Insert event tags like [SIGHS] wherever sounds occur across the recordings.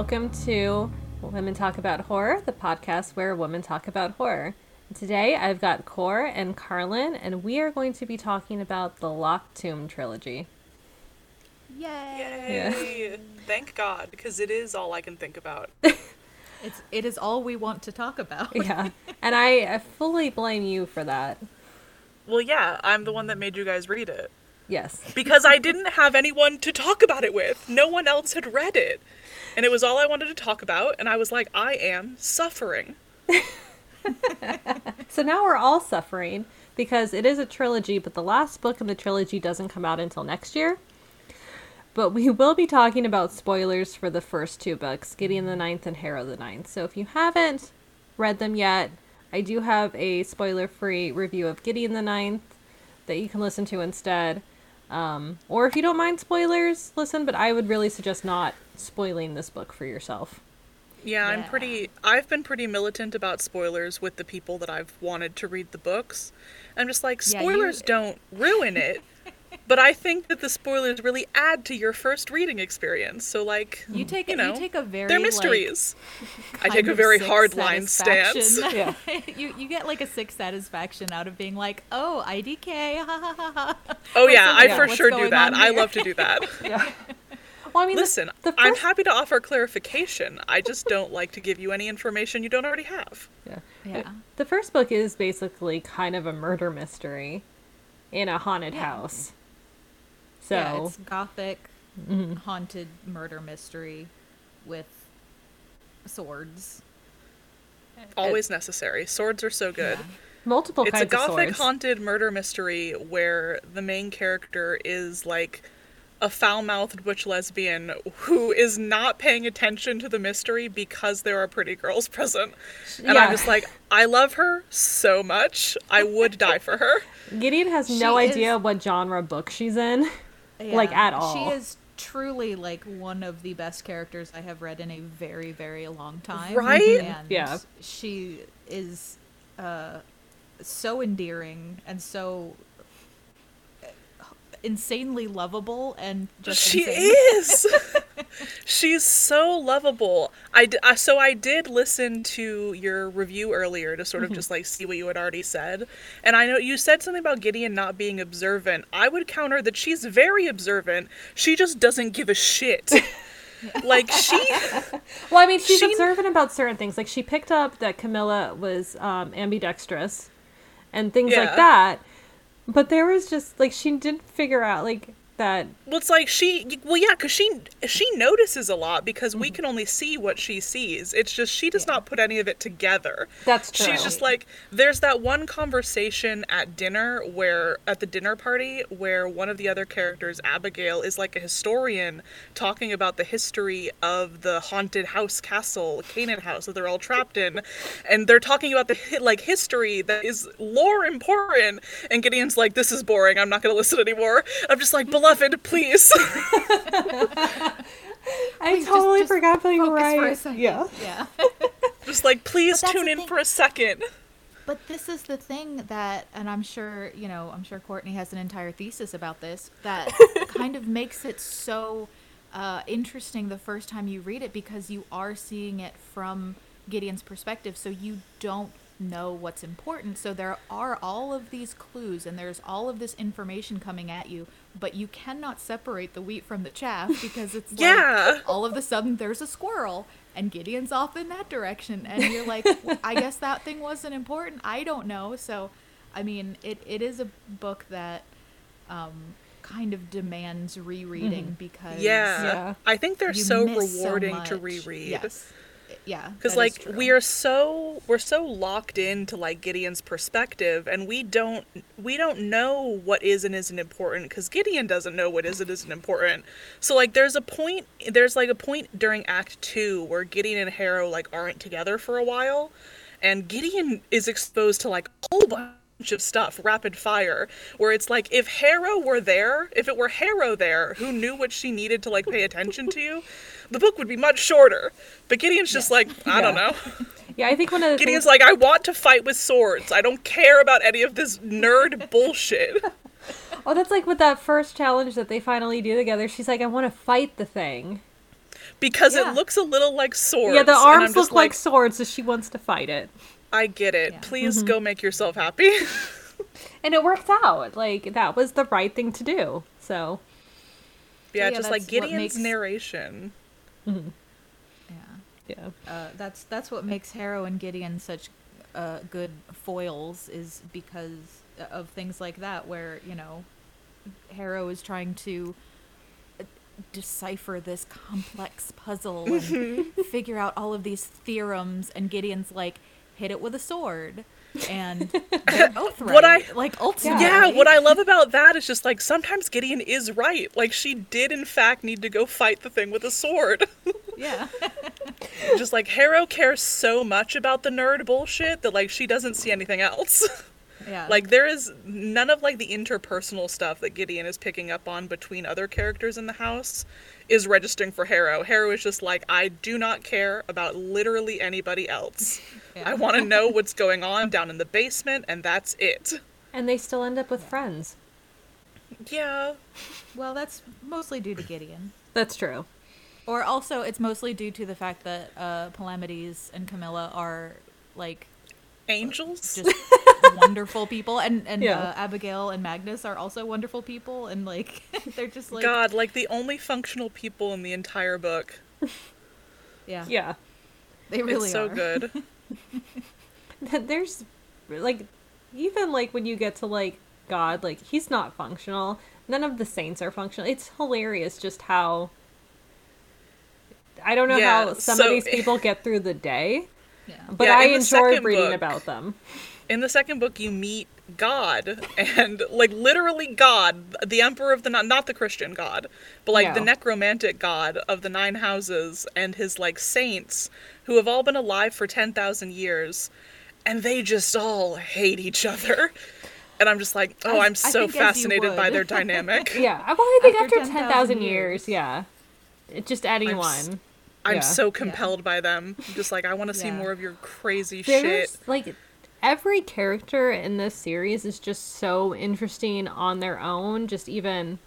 Welcome to Women Talk About Horror, the podcast where women talk about horror. Today I've got Core and Carlin, and we are going to be talking about the Locked Tomb trilogy. Yay! Yay! [LAUGHS] Thank God, because it is all I can think about. [LAUGHS] It's it is all we want to talk about. Yeah, [LAUGHS] and I, I fully blame you for that. well, yeah, I'm the one that made you guys read it. Yes. Because I didn't have anyone to talk about it with. No one else had read it. And it was all I wanted to talk about, and I was like, I am suffering. [LAUGHS] So now we're all suffering because it is a trilogy, but the last book in the trilogy doesn't come out until next year. But we [LAUGHS] will be talking about spoilers for the first two books, Gideon the Ninth and Harrow the Ninth. So if you haven't read them yet, I do have a spoiler-free review of Gideon the Ninth that you can listen to instead. Um, or if you don't mind spoilers, listen. But I would really suggest not spoiling this book for yourself. Yeah, I'm pretty. I've been pretty militant about spoilers with the people that I've wanted to read the books. I'm just like, Yeah, you- spoilers [LAUGHS] don't ruin it. but I think that the spoilers really add to your first reading experience. So, like, You take you a, know, you take a very they're like, mysteries. I take a very hard line stance. [LAUGHS] Yeah. you you get like a sick satisfaction out of being like, oh, IDK, ha ha ha ha. Oh yeah, I for what's sure do that. I love to do that. [LAUGHS] Well, I mean, the- Listen, the I'm happy to offer clarification. I just don't like to give you any information you don't already have. Yeah. Yeah. The first book is basically kind of a murder mystery in a haunted Yeah. house. So, yeah, it's gothic, mhm. haunted murder mystery with swords. Always necessary. Swords are so good. Yeah. multiple It's a kinds of gothic swords. haunted murder mystery where the main character is like a foul-mouthed witch lesbian who is not paying attention to the mystery because there are pretty girls present. And Yeah. I'm just like, I love her so much. I would die for her. [LAUGHS] Gideon has She no is- idea what genre book she's in. Like, at all. She is truly like one of the best characters I have read in a very, very long time. Right? And Yeah. she is uh, so endearing and so insanely lovable and just she insane. is. [LAUGHS] [LAUGHS] She's so lovable. I d- uh, so i did listen to your review earlier to sort of just like see what you had already said. And i know you said something about gideon not being observant. I would counter that she's very observant. She just doesn't give a shit. [LAUGHS] Like she Well, I mean, she's She- observant about certain things. Like, she picked up that Camilla was um, ambidextrous and things like that. But there was just, like, she didn't figure out, like, that. well it's like she well yeah because she she notices a lot because we mm-hmm. can only see what she sees it's just she does not put any of it together That's true. She's just like, there's that one conversation at dinner where, at the dinner party, where one of the other characters, Abigail, is like a historian talking about the history of the haunted house castle, Canaan house that they're all trapped in. And they're talking about the like history that is lore important. And Gideon's like, this is boring. I'm not going to listen anymore. I'm just like, beloved, please. [LAUGHS] I Please, totally just forgot that you were Focus right. for a second. Yeah. Yeah. [LAUGHS] just like, please tune in thing. for a second. But this is the thing that, and I'm sure, you know, I'm sure Courtney has an entire thesis about this that [LAUGHS] kind of makes it so uh, interesting the first time you read it because you are seeing it from Gideon's perspective. So you don't know what's important. So there are all of these clues and there's all of this information coming at you, but you cannot separate the wheat from the chaff [LAUGHS] because it's like Yeah. all of a sudden there's a squirrel and Gideon's off in that direction and you're like [LAUGHS] "Well, I guess that thing wasn't important I don't know so I mean it, it is a book that um, kind of demands rereading because Yeah. Yeah. I think they're so miss so rewarding to reread. yes yeah because like we are so we're so locked into like gideon's perspective and we don't we don't know what is and isn't important because gideon doesn't know what is and isn't important. So like there's a point there's like a point during act two where gideon and harrow like aren't together for a while and gideon is exposed to like a whole bunch of stuff rapid fire where it's like if harrow were there if it were harrow there who knew what she needed to like pay attention to the book would be much shorter but gideon's just like i don't know [LAUGHS] Yeah, I think one of the gideon's things. like i want to fight with swords i don't care about any of this nerd [LAUGHS] bullshit [LAUGHS] Oh, that's like with that first challenge that they finally do together. She's like, I want to fight the thing. because Yeah. it looks a little like swords. yeah, the arms look like swords, so she wants to fight it. I get it. Yeah. Please go make yourself happy. [LAUGHS] And it worked out. Like that was the right thing to do. So yeah, yeah, just like Gideon's makes- narration. Yeah. yeah. Uh, that's that's what makes Harrow and Gideon such uh, good foils is because of things like that, where you know Harrow is trying to uh, decipher this complex puzzle and figure out all of these theorems, and Gideon's like, hit it with a sword, [LAUGHS] and both right. [LAUGHS] What I- like ultimately, Yeah, what I love about that is just like sometimes Gideon is right. Like she did in fact need to go fight the thing with a sword. [LAUGHS] yeah, just like Harrow cares so much about the nerd bullshit that like she doesn't see anything else. Yeah, like there is none of like the interpersonal stuff that Gideon is picking up on between other characters in the house is registering for Harrow. Harrow is just like I do not care about literally anybody else. [LAUGHS] Yeah. I want to know what's going on down in the basement and that's it. And they still end up with friends. Yeah. well, that's mostly due to Gideon. That's true. Or also, it's mostly due to the fact that uh, Palamedes and Camilla are like Angels? just [LAUGHS] wonderful people, and and Yeah. uh, Abigail and Magnus are also wonderful people, and like [LAUGHS] they're just like God, like the only functional people in the entire book. yeah, Yeah. they really it's so are. good. [LAUGHS] There's like even like when you get to like God, like he's not functional. None of the saints are functional. It's hilarious just how I don't know Yeah, how some so- of these people get through the day, Yeah, but Yeah, I in the enjoy reading book- about them. In the second book, you meet God, and like literally God, the Emperor of the not, not the Christian God, but like the necromantic God of the Nine Houses, and his like saints, who have all been alive for ten thousand years, and they just all hate each other. And I'm just like, oh, As- I'm so think as you fascinated by their dynamic. [LAUGHS] Yeah, well, I think After after, 10,000 10,000 years. years, yeah. It, just anyone. s- I'm Yeah. so compelled by them. I'm just like, I want to see Yeah. more of your crazy There's shit. like every character in this series is just so interesting on their own. Just even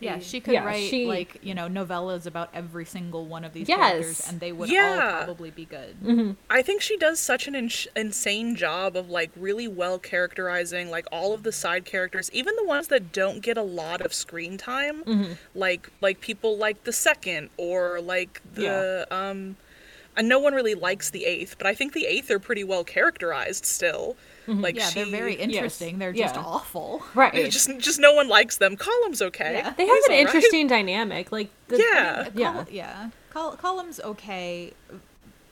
yeah. She could Yeah, write she- like you know novellas about every single one of these Yes. characters, and they would Yeah. all probably be good. I think she does such an ins- insane job of like really well characterizing like all of the side characters, even the ones that don't get a lot of screen time, like like people like the second or like the um, and no one really likes the eighth, but I think the eighth are pretty well characterized still. Mm-hmm. Like Yeah, they're very interesting. They're just Yeah. awful. [LAUGHS] right. It just just no one likes them. Colum's okay. Yeah. they have He's an all right. interesting dynamic. Like the, Yeah. yeah. Col- yeah. Col- Colum's okay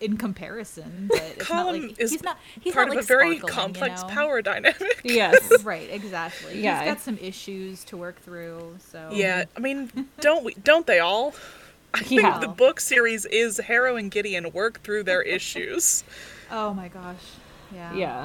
in comparison, but it's Column not like is he's not he's Part not of a very complex you know? power dynamic. Yes. [LAUGHS] Right, exactly. Yeah. He's got some issues to work through. So Yeah, I mean, [LAUGHS] don't we? Don't they all? [LAUGHS] I think Yeah. the book series is Harrow and Gideon work through their [LAUGHS] issues. Oh my gosh. Yeah. Yeah.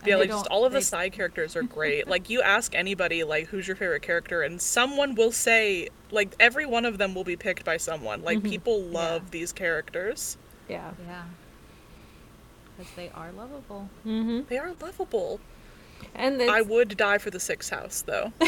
And yeah, like just all of the side characters are [LAUGHS] great. like you ask anybody like who's your favorite character, and someone will say like every one of them will be picked by someone. Like people love Yeah. these characters. Yeah. Yeah. Because they are lovable. Mm-hmm. They are lovable. And it's, I would die for the sixth house though. [LAUGHS]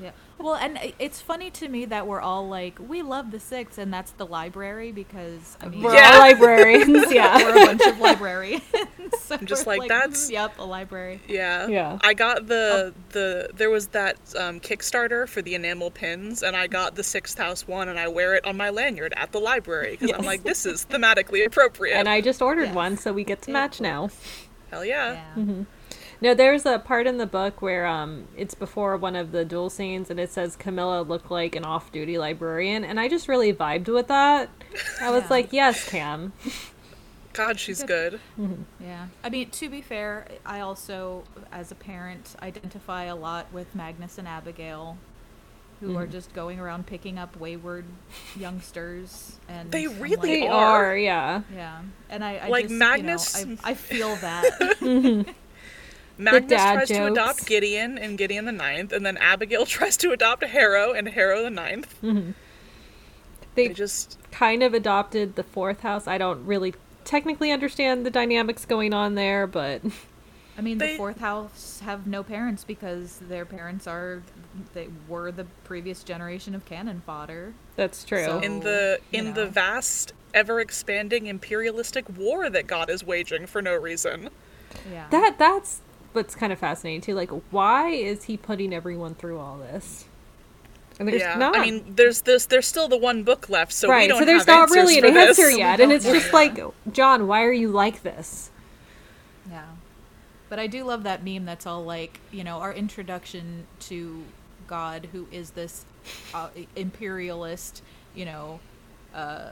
Yeah. Well, and it's funny to me that we're all like, we love the six, and that's the library because I mean, we're Yeah. all [LAUGHS] librarians. Yeah. we're a bunch of librarians. [LAUGHS] so I'm just we're like, that's- "Mm, yep, a library. Yeah. Yeah. I got the the there was that um, Kickstarter for the enamel pins, and I got the sixth house one, and I wear it on my lanyard at the library because I'm like, this is thematically appropriate. And I just ordered Yes. one, so we get to It match now. Hell yeah. Yeah. No, there's a part in the book where um it's before one of the duel scenes and it says Camilla looked like an off-duty librarian and I just really vibed with that. I was Yeah. like, "Yes, Cam." [LAUGHS] God, she's good. Yeah. I mean, to be fair, I also, as a parent, identify a lot with Magnus and Abigail, who are just going around picking up wayward youngsters. And They I'm really like, are. are, yeah. Yeah. And I, I Like just, Magnus- you know, I, I feel [LAUGHS] that. [LAUGHS] Magnus dad tries to adopt Gideon and Gideon the ninth, and then Abigail [LAUGHS] tries to adopt Harrow and Harrow the ninth. Mm-hmm. They They just kind of adopted the fourth house. I don't really technically understand the dynamics going on there, but [LAUGHS] I mean, They- the fourth house have no parents because their parents are they were the previous generation of cannon fodder. That's true. So- in the you in the vast ever expanding imperialistic war that God is waging for no reason. Yeah. that that's what's kind of fascinating too. Like, why is he putting everyone through all this? And there's yeah, not I mean, there's this there's still the one book left, so we right. don't So there's have not really an for this. answer yet, and it's just yet. like, John, why are you like this? Yeah. But I do love that meme that's all like, you know, our introduction to God, who is this uh, imperialist, you know, uh,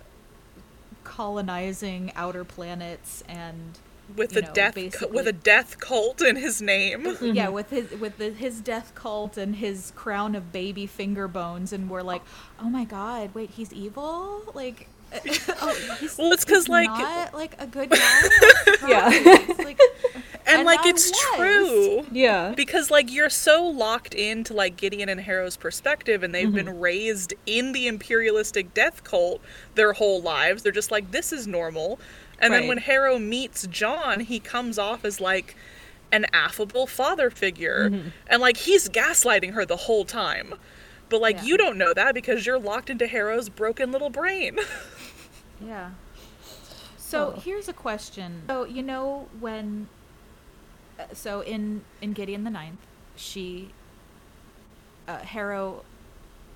colonizing outer planets and with a know, death basically- with a death cult in his name. [LAUGHS] yeah, with his with the, his death cult and his crown of baby finger bones, and we're like, oh my god, wait, he's evil, like. [LAUGHS] oh, he's, Well, it's because like- not like a good guy. [LAUGHS] Yeah. Like, and, And like I it's was. true. Yeah. Because like you're so locked into like Gideon and Harrow's perspective and they've Mm-hmm. been raised in the imperialistic death cult their whole lives. They're just like this is normal. And then when Harrow meets John, he comes off as like an affable father figure. Mm-hmm. And like he's gaslighting her the whole time. But like Yeah. you don't know that because you're locked into Harrow's broken little brain. [LAUGHS] Yeah. So Oh. here's a question. So you know when, uh, so in in Gideon the Ninth, she, uh, Harrow,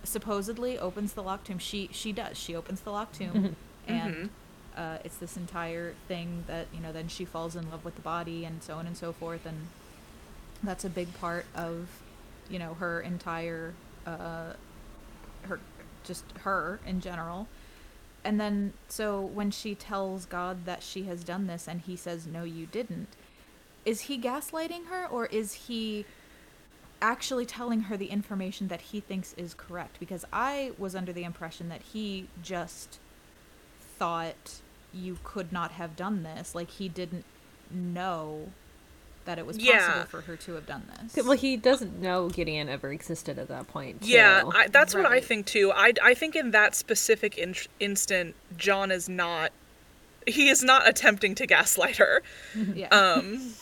supposedly opens the locked tomb. She she does. She opens the locked tomb, and uh, it's this entire thing that you know. Then she falls in love with the body, and so on and so forth, and that's a big part of, you know, her entire, uh, her just her in general and then so when she tells God that she has done this and he says no you didn't is he gaslighting her or is he actually telling her the information that he thinks is correct because I was under the impression that he just thought you could not have done this like he didn't know that it was possible Yeah. for her to have done this Well, he doesn't know Gideon ever existed at that point. Yeah. I, that's what I think too. I, I think in that specific in- instant, John is not. He is not attempting to gaslight her. [LAUGHS] yeah Um,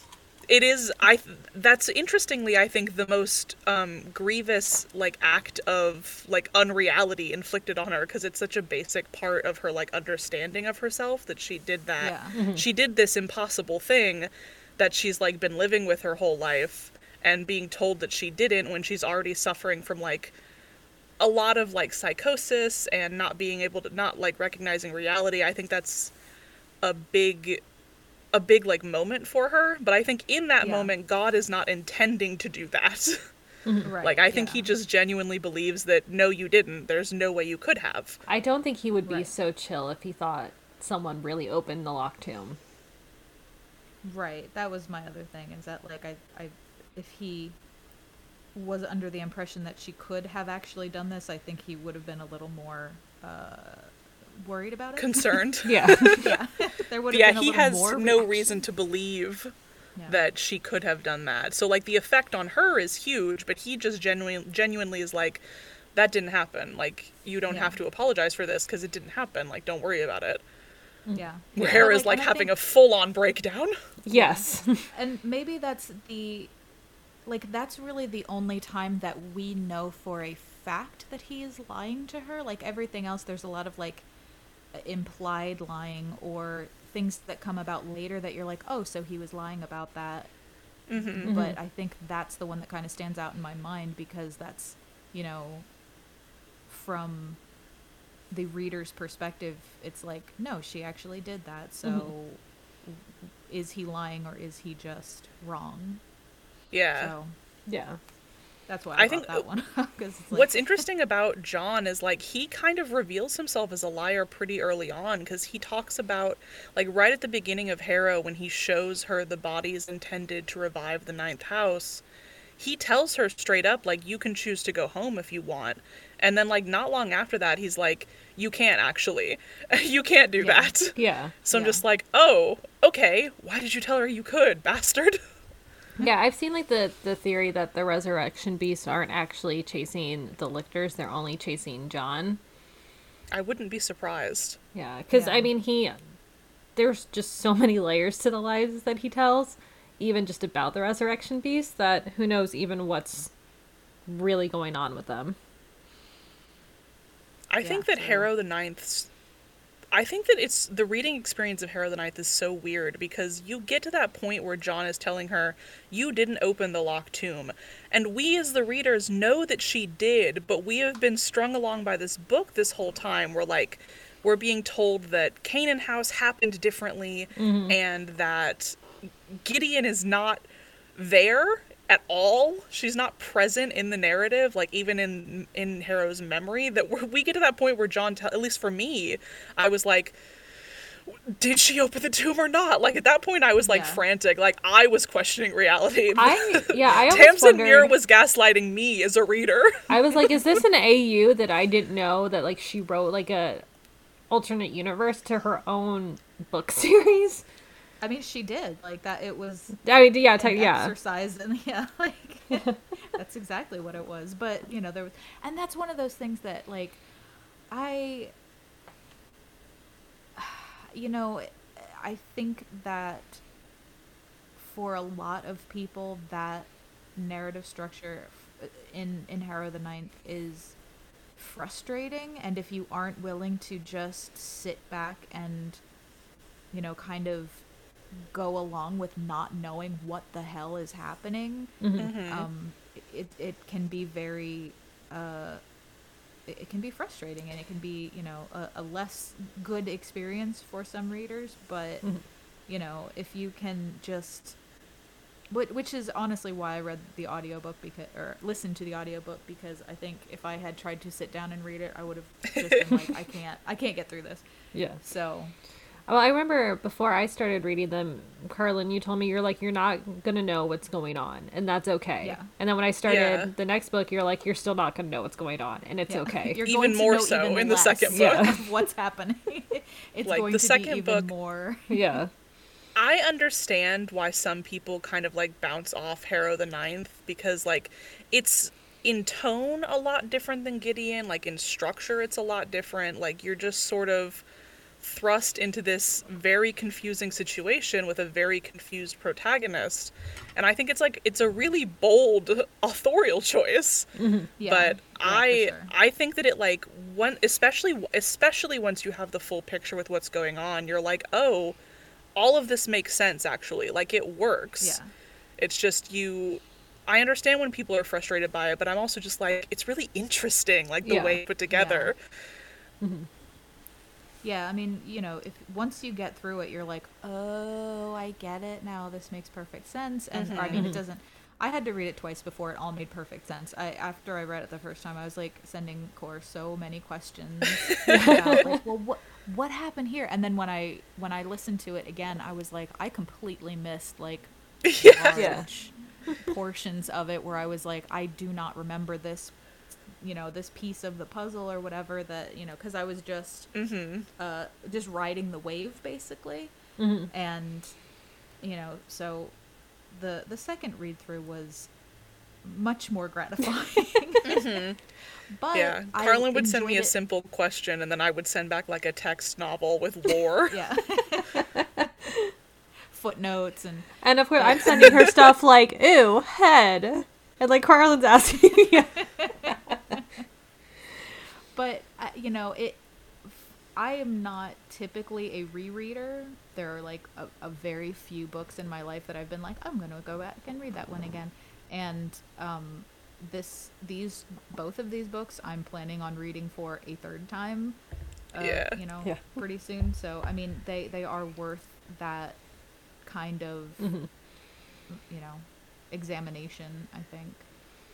it is. I. That's interestingly, I think the most um, grievous like act of like unreality inflicted on her because it's such a basic part of her like understanding of herself that she did that. Yeah. She did this impossible thing that she's like been living with her whole life and being told that she didn't when she's already suffering from like a lot of like psychosis and not being able to not like recognizing reality. I think that's a big a big like moment for her, but I think in that Yeah. moment God is not intending to do that. right like I think yeah. he just genuinely believes that no you didn't. There's no way you could have. I don't think he would be Right. so chill if he thought someone really opened the locked tomb. Right. That was my other thing. Is that like I, I, if he was under the impression that she could have actually done this, I think he would have been a little more uh, worried about it. Concerned. [LAUGHS] Yeah. [LAUGHS] [LAUGHS] yeah. there would have yeah, been a he has more no reaction. reason to believe Yeah. that she could have done that. So like the effect on her is huge, but he just genuinely genuinely is like that didn't happen. Like you don't Yeah. have to apologize for this because it didn't happen. Like don't worry about it. Mm-hmm. Yeah. Where But, Hera is like and having think- a full on breakdown. yes. and maybe that's the like that's really the only time that we know for a fact that he is lying to her like everything else there's a lot of like implied lying or things that come about later that you're like oh so he was lying about that Mm-hmm. but i think that's the one that kind of stands out in my mind because that's you know from the reader's perspective it's like no she actually did that so is he lying or is he just wrong Yeah. so yeah. That's why I i, think, that uh, one [LAUGHS] 'cause it's like, What's interesting about John is like he kind of reveals himself as a liar pretty early on because he talks about like right at the beginning of Harrow when he shows her the bodies intended to revive the ninth house. He tells her straight up like you can choose to go home if you want. And then like not long after that he's like you can't actually. [LAUGHS] you can't do Yeah. that. Yeah. So I'm Yeah. just like, "Oh, okay. Why did you tell her you could, bastard?" [LAUGHS] Yeah, I've seen like the the theory that the resurrection beasts aren't actually chasing the lictors; they're only chasing John. I wouldn't be surprised. Yeah, because Yeah. I mean, he there's just so many layers to the lies that he tells. even just about the resurrection beast that who knows even what's really going on with them. I Yeah, think that so- Harrow the Ninth's I think that it's the reading experience of Harrow the Ninth is so weird because you get to that point where John is telling her, You didn't open the locked tomb. And we as the readers know that she did, but we have been strung along by this book this whole time. We're like we're being told that Canaan House happened differently mm-hmm. and that Gideon is not there at all. She's not present in the narrative, like even in in Harrow's memory. That we're, get to that point where John, tell, at least for me, I was like, did she open the tomb or not? Like at that point, I was like Yeah. frantic. Like I was questioning reality. I yeah, I [LAUGHS] Tamsin Muir was gaslighting me as a reader. I was like, is this an [LAUGHS] AU that I didn't know that like she wrote like a alternate universe to her own book [LAUGHS] series? I mean, she did like that. It was I mean, yeah, te- yeah. exercise and [LAUGHS] yeah like [LAUGHS] that's exactly what it was but you know there was and that's one of those things that like i [SIGHS] you know i think that for a lot of people that narrative structure uh, in in harrow the ninth is frustrating and if you aren't willing to just sit back and you know kind of go along with not knowing what the hell is happening Mm-hmm. um it it can be very uh it, it can be frustrating and it can be you know a, a less good experience for some readers but Mhm. you know if you can just which, which is honestly why I read the audiobook because or listened to the audiobook because I think if I had tried to sit down and read it I would have just been like [LAUGHS] I can't I can't get through this Yeah. so Well, I remember before I started reading them, Carlin, you told me you're like you're not gonna know what's going on, and that's okay. Yeah. And then when I started Yeah. the next book, you're like you're still not gonna know what's going on, and it's yeah. okay. [LAUGHS] You're Even going to more know so even in the less second book. Yeah. of what's happening. [LAUGHS] it's Like, going the to second be even book- more. [LAUGHS] yeah. I understand why some people kind of like bounce off Harrow the Ninth because like it's in tone a lot different than Gideon. Like in structure, it's a lot different. Like you're just sort of thrust into this very confusing situation with a very confused protagonist. And I think it's like it's a really bold [LAUGHS] authorial choice. Mm-hmm. Yeah, but yeah, I sure. I think that it like one especially especially once you have the full picture with what's going on, you're like, "Oh, all of this makes sense actually. Like it works." Yeah. It's just you I understand when people are frustrated by it, but I'm also just like it's really interesting like the Yeah. way it's put together. Mm-hmm. Yeah, I mean, you know, if once you get through it, you're like, oh, I get it now. This makes perfect sense. And or, I mean, it mm-hmm. doesn't. I had to read it twice before it all made perfect sense. I after I read it the first time, I was like sending Core so many questions about [LAUGHS] like, well, what what happened here? And then when I when I listened to it again, I was like, I completely missed like [LAUGHS] Yeah. large portions of it where I was like, I do not remember this, you know, this piece of the puzzle or whatever that you know, because I was just Mhm. uh, just riding the wave basically, Mhm. and you know, so the the second read through was much more gratifying. [LAUGHS] But Yeah. I Carlin would send me a it- simple question and then I would send back like a text novel with [LAUGHS] lore. yeah [LAUGHS] footnotes and And of course, I'm sending her stuff like ew head, and like Carlin's asking. Me. but uh, you know it i am not typically a rereader there are like a, a very few books in my life that i've been like i'm gonna go back and read that one again and um this these both of these books i'm planning on reading for a third time uh, Yeah. you know Yeah. pretty soon so i mean they they are worth that kind of Mhm. you know examination i think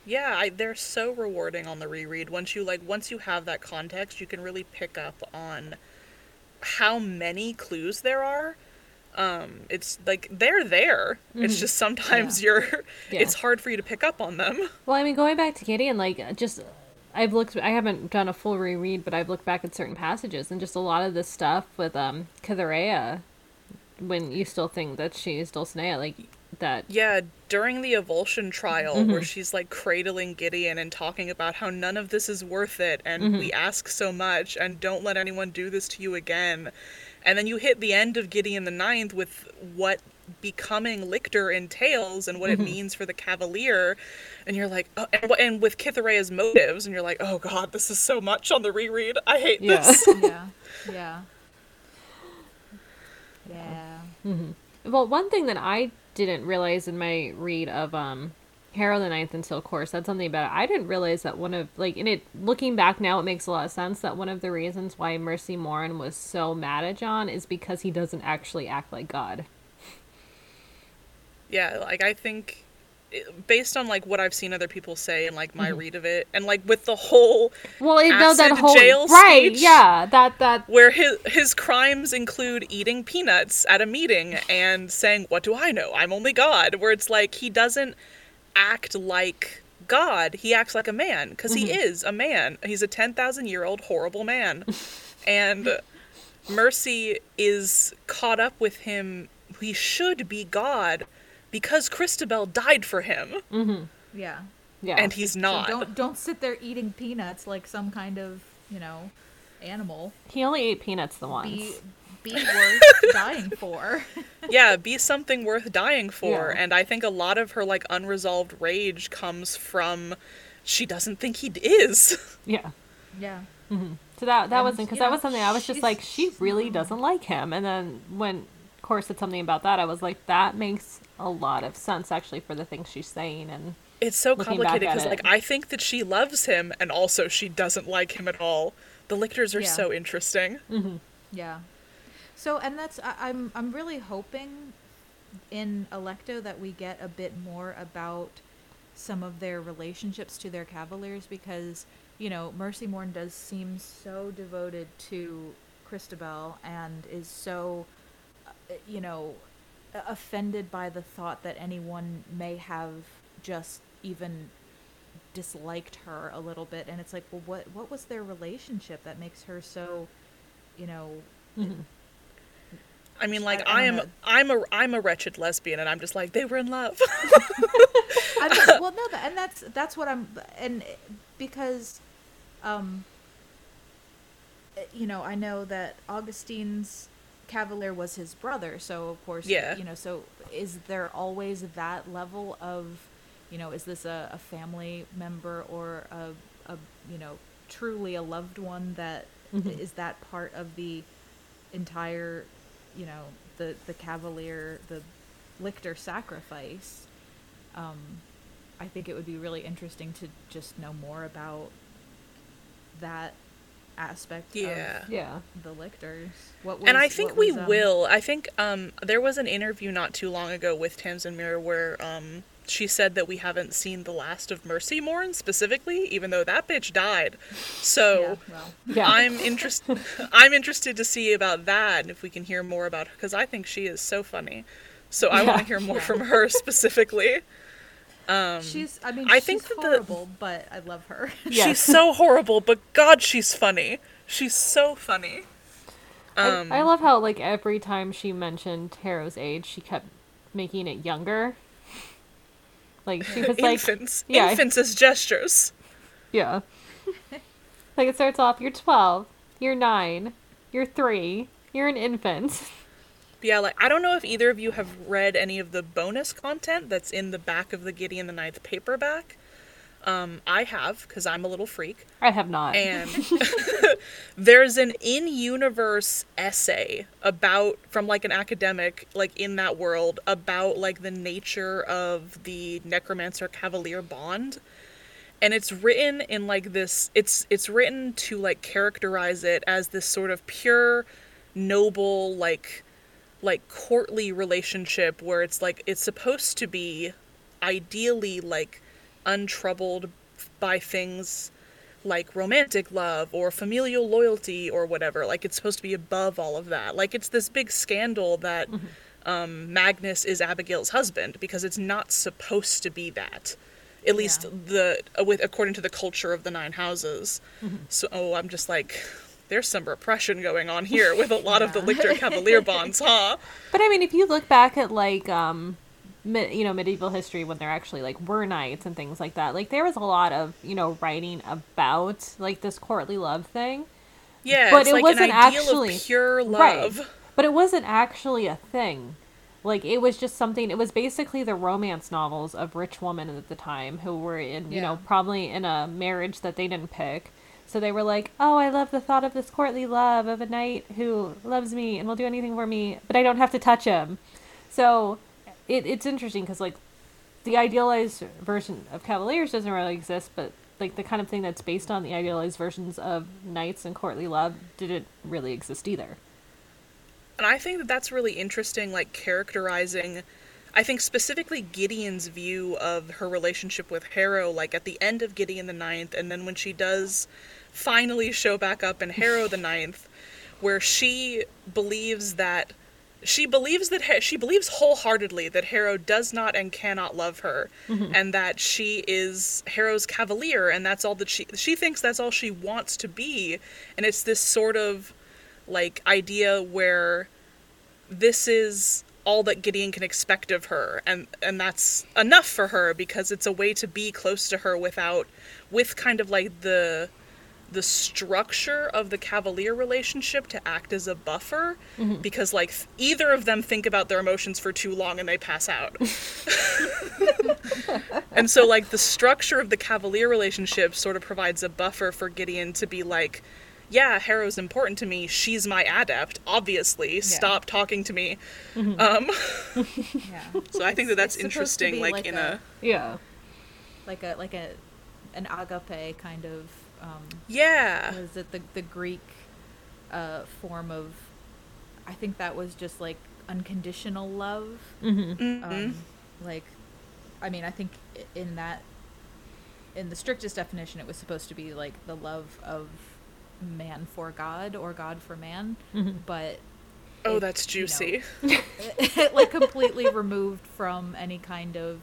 Yeah, I, they're so rewarding on the reread. Once you like, once you have that context, you can really pick up on how many clues there are. Um, it's like they're there. It's Mhm. just sometimes Yeah. you're. [LAUGHS] Yeah. It's hard for you to pick up on them. Well, I mean, going back to Gideon, like just I've looked. I haven't done a full reread, but I've looked back at certain passages, and just a lot of this stuff with um when you still think that she's Dulcinea, like that. Yeah, during the Evulsion trial, where Mhm. she's like cradling Gideon and talking about how none of this is worth it, and Mhm. we ask so much, and don't let anyone do this to you again. And then you hit the end of Gideon the Ninth with what becoming lictor entails and what Mm-hmm. it means for the cavalier and you're like oh, and, and with Cytherea's motives and you're like oh god this is so much on the reread i hate Yeah. this [LAUGHS] yeah, yeah, yeah. Well, one thing that I didn't realize in my read of um Harrow the Ninth until Core said something about it. I didn't realize that one of like in it looking back now it makes a lot of sense that one of the reasons why Mercymorn was so mad at John is because he doesn't actually act like God. yeah like i think based on like what i've seen other people say and like my mm-hmm. read of it and like with the whole Well, it, no, that whole jail right, speech? yeah, that that where his his crimes include eating peanuts at a meeting and saying what do i know? I'm only god where it's like he doesn't act like god. He acts like a man because he mm-hmm. is a man. He's a 10,000 year old horrible man. And mercy is caught up with him. He should be god because Cristabel died for him mm-hmm. Yeah. yeah, and he's So not don't don't sit there eating peanuts like some kind of you know animal. he only ate peanuts the once. Be be worth [LAUGHS] dying for. [LAUGHS] yeah, be something worth dying for. Yeah. And I think a lot of her like unresolved rage comes from she doesn't think he is. [LAUGHS] yeah. yeah. Mm-hmm. So that that And, wasn't because you that was something I was just like she really mm-hmm. doesn't like him, and then when Core said something about that, I was like that makes a lot of sense actually for the things she's saying, and It's so complicated because like I think that she loves him and also she doesn't like him at all. The lictors are Yeah. so interesting. Mm-hmm. Yeah. So, and that's I, I'm I'm really hoping in Alecto that we get a bit more about some of their relationships to their cavaliers because you know Mercymorn does seem so devoted to Cristabel and is so you know offended by the thought that anyone may have just even disliked her a little bit and it's like well what what was their relationship that makes her so you know I mean like I- I I, am know. I'm a I'm a wretched lesbian and I'm just like they were in love. [LAUGHS] I mean, well, no, and that's that's what I'm, and because, um, you know, I know that Augustine's Cavalier was his brother, so of course, Yeah. you know, so is there always that level of, you know, is this a, a family member or a, a, you know, truly a loved one that is that part of the entire, you know, the the Cavalier, the Lictor sacrifice? um, I think it would be really interesting to just know more about that aspect Yeah. yeah, the lictors. What was, and I think what we was, um, will. I think um, there was an interview not too long ago with Tamsin Muir where um, she said that we haven't seen the last of Mercymorn specifically, even though that bitch died. Yeah, So well, yeah. I'm interested. [LAUGHS] I'm interested to see about that and if we can hear more about her because I think she is so funny. So I want to hear more Yeah. from her [LAUGHS] specifically. She's. I mean, I she's think that the- horrible, but I love her. [LAUGHS] Yes. She's so horrible, but God, she's funny. She's so funny. Um, I, I love how like every time she mentioned Harrow's age, she kept making it younger. Like she was like, infants, yeah. infants as gestures. yeah, like it starts off, you're twelve, you're nine, you're three, you're an infant. [LAUGHS] Yeah, like I don't know if either of you have read any of the bonus content that's in the back of the Gideon the Ninth paperback. Um, I have because I'm a little freak, I have not. and [LAUGHS] [LAUGHS] there's an in-universe essay about from like an academic like in that world about like the nature of the necromancer cavalier bond and it's written in like this it's it's written to like characterize it as this sort of pure noble like like courtly relationship where it's like it's supposed to be ideally like untroubled by things like romantic love or familial loyalty or whatever. Like it's supposed to be above all of that. Like it's this big scandal that um, magnus is abigail's husband because it's not supposed to be that. At least Yeah. the with according to the culture of the nine houses. So oh i'm just like there's some repression going on here with a lot of the [LAUGHS] Yeah. lictor cavalier bonds huh But I mean, if you look back at like um, mi- you know, medieval history when they're actually like were knights and things like that, like there was a lot of you know writing about like this courtly love thing. yeah But it's it like wasn't actually- of pure Right. love But it wasn't actually a thing. Like it was just something. It was basically the romance novels of rich women at the time who were in, you know, probably in a marriage that they didn't pick. So they were like, "Oh, I love the thought of this courtly love of a knight who loves me and will do anything for me, but I don't have to touch him." So it, it's interesting because like the idealized version of cavaliers doesn't really exist, but like the kind of thing that's based on the idealized versions of knights and courtly love didn't really exist either. And I think that that's really interesting, like characterizing. I think specifically Gideon's view of her relationship with Harrow, like at the end of Gideon the Ninth, and then when she does finally show back up in Harrow the [LAUGHS] Ninth, where she believes that she believes that Ha- she believes wholeheartedly that Harrow does not and cannot love her, mm-hmm. and that she is Harrow's cavalier, and that's all that she she thinks that's all she wants to be, and it's this sort of like idea where this is all that Gideon can expect of her and and that's enough for her because it's a way to be close to her without with kind of like the the structure of the cavalier relationship to act as a buffer mm-hmm. because like either of them think about their emotions for too long and they pass out. [LAUGHS] [LAUGHS] And so like the structure of the cavalier relationship sort of provides a buffer for gideon to be like yeah harrow's important to me she's my adept obviously stop talking to me um [LAUGHS] Yeah. [LAUGHS] so i think that that's It's interesting like, like in a- a Yeah. like a like a an agape kind of um yeah what is it the the Greek uh form of I think that was just like unconditional love. Mm-hmm. Um like I mean I think in that in the strictest definition it was supposed to be like the love of man for God or God for man, Mm-hmm. but oh it, that's you know, juicy [LAUGHS] like completely removed from any kind of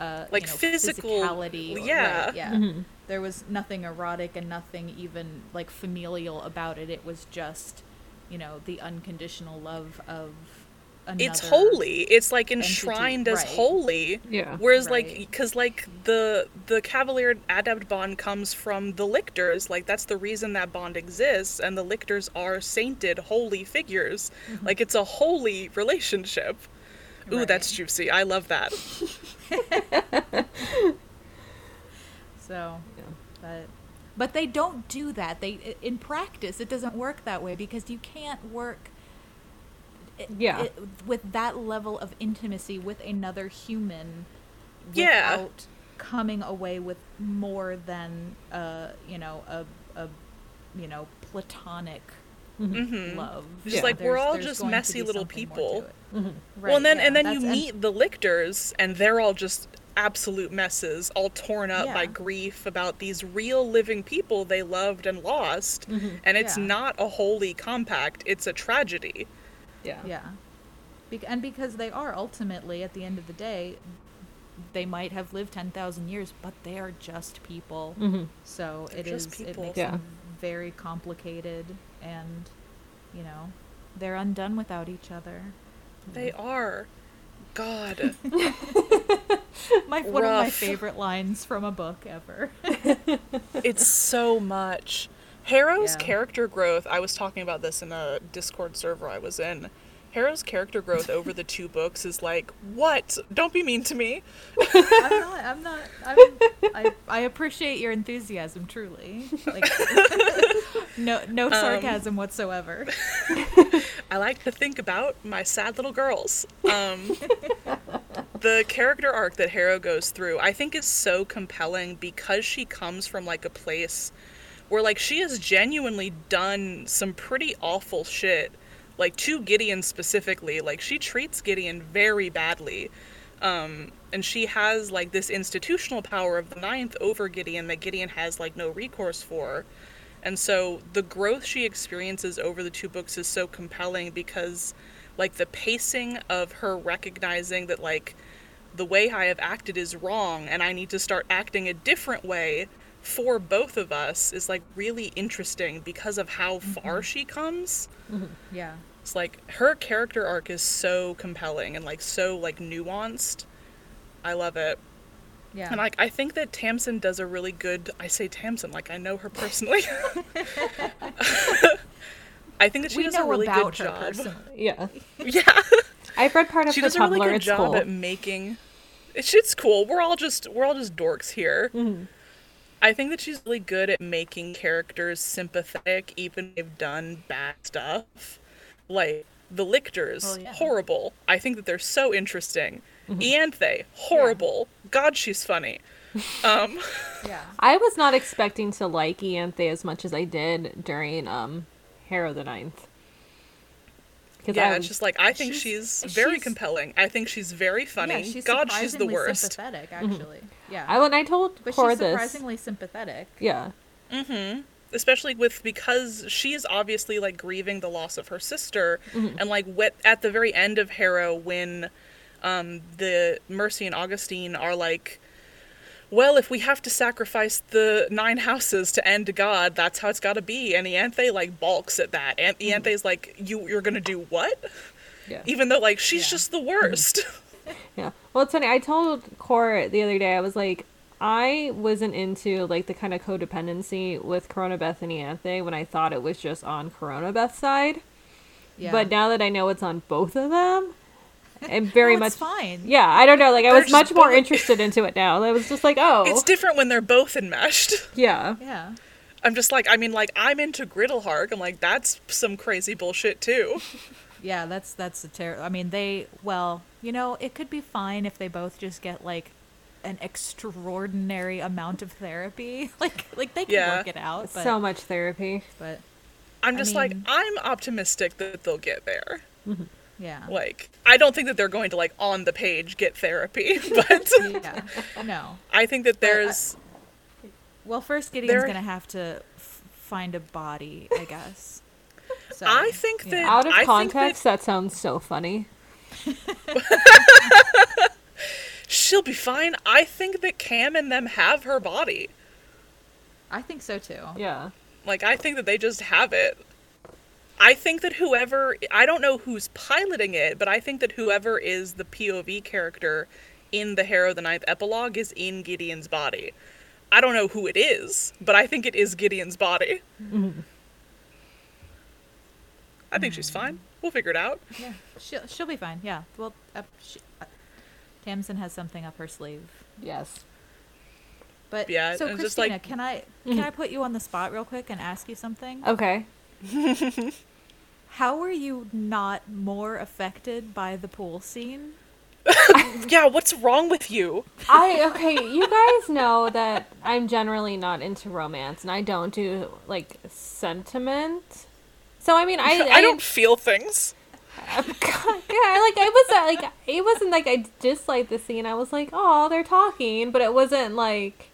uh, Like you know, physical- physicality. or- yeah. right, yeah. Mhm. There was nothing erotic and nothing even like familial about it. It was just, you know, the unconditional love of. Another, it's holy it's like enshrined as right. holy Yeah. whereas like because like the the cavalier adept bond comes from the lictors like that's the reason that bond exists and the lictors are sainted holy figures mm-hmm. like it's a holy relationship ooh Right. that's juicy i love that [LAUGHS] So, Yeah. but but they don't do that. They in practice it doesn't work that way because you can't work i- Yeah. i- with that level of intimacy with another human Yeah. without coming away with more than uh, you know, a a you know, platonic Mhm. love. Just Yeah. like, we're all just messy little people. Mm-hmm. well and then Right, and then you that's- and- meet the lictors and they're all just absolute messes all torn up by grief about these real living people they loved and lost and it's Yeah. not a holy compact it's a tragedy Yeah. Yeah. Bec- and because they are ultimately, at the end of the day, they might have lived 10,000 years, but they are just people. Mm-hmm. So it just is, people. it makes Yeah. them very complicated and, you know, they're undone without each other. they are god [LAUGHS] [LAUGHS] My, one of my favorite lines from a book ever. [LAUGHS] it's so much harrow's Yeah. character growth i was talking about this in a discord server i was in harrow's character growth over the two books is like what don't be mean to me I'm not, I'm not, I'm, I, I appreciate your enthusiasm, truly. Like, [LAUGHS] no, no Um, sarcasm whatsoever. [LAUGHS] I like to think about my sad little girls. Um, [LAUGHS] the character arc that Harrow goes through, I think, is so compelling because she comes from like a place where like she has genuinely done some pretty awful shit, like to Gideon specifically. Like she treats Gideon very badly. Um, and she has like this institutional power of the ninth over Gideon that Gideon has like no recourse for. And so the growth she experiences over the two books is so compelling because like the pacing of her recognizing that like the way I have acted is wrong and I need to start acting a different way for both of us is like really interesting because of how far she comes. [LAUGHS] Yeah. It's like her character arc is so compelling and like so like nuanced. I love it. Yeah. And like I think that Tamsin does a really good I say Tamsin like I know her personally. [LAUGHS] I think that she we does know a really about good her job. personally. Yeah. [LAUGHS] Yeah. I've read part of she the does a really good it's job cool. at making. It's it's cool. We're all just we're all just dorks here. Mm-hmm. I think that she's really good at making characters sympathetic, even if they've done bad stuff. Like the Lyctors, Oh, yeah. horrible. I think that they're so interesting. Mm-hmm. Ianthe, horrible. God, she's funny. [LAUGHS] Um, Yeah. [LAUGHS] I was not expecting to like Ianthe as much as I did during um Harrow the Ninth. Yeah, I it's just like I think She's- she's, very she's- compelling. I think she's very funny. Yeah, she's God, she's the surprisingly worst. sympathetic, actually. Yeah. I when I told but Cora she's this, surprisingly sympathetic. yeah, especially with because she is obviously like grieving the loss of her sister Mm-hmm. and like wet at the very end of harrow when um the mercy and augustine are like well if we have to sacrifice the nine houses to end god that's how it's got to be and ianthe like balks at that and Mm-hmm. like you you're gonna do what yeah, even though like she's Yeah. just the worst [LAUGHS] [LAUGHS] yeah. Well, it's funny. I told Cora the other day. I was like, I wasn't into like the kind of codependency with Coronabeth and Ianthe when I thought it was just on Coronabeth's side. Yeah. But now that I know it's on both of them, I'm very [LAUGHS] No, much fine. Yeah, I don't know. Like I They're was just much more both- interested into it now. I was just like, oh, it's different when they're both enmeshed [LAUGHS] yeah, Yeah. i'm just like i mean like i'm into griddlehark i'm like that's some crazy bullshit too Yeah, that's that's a terrible. I mean, they well, you know, it could be fine if they both just get like an extraordinary amount of therapy. [LAUGHS] Like like they can Yeah. work it out, but so much therapy. but I'm I just like, I'm optimistic that they'll get there. Mm-hmm. yeah. Like, I don't think that they're going to, like, on the page get therapy, [LAUGHS] but [LAUGHS] yeah. No. I think that uh, there's. Well, first Gideon's There- gonna have to f- find a body, I guess. So, I think you that- Out of I context, that sounds so funny. [LAUGHS] She'll be fine. I think that Cam and them have her body. I think so too. Yeah. Like, I think that they just have it. I think that whoever. I don't know who's piloting it, but I think that whoever is the POV character in the Harrow the Ninth epilogue is in Gideon's body. I don't know who it is, but I think it is Gideon's body. [LAUGHS] I think she's fine. We'll figure it out. Yeah, she'll she'll be fine. Yeah. Well, uh, she, uh, Tamsyn has something up her sleeve. Yes. But Yeah, so and just, Christina, like- can I can I put you on the spot real quick and ask you something? Okay. How were you not more affected by the pool scene? [LAUGHS] Yeah, what's wrong with you? I okay, you guys know that I'm generally not into romance and I don't do like sentiment. So I mean, I I, don't feel things. [LAUGHS] yeah, like I was uh, like it wasn't like I disliked the scene. I was like, oh, they're talking, but it wasn't like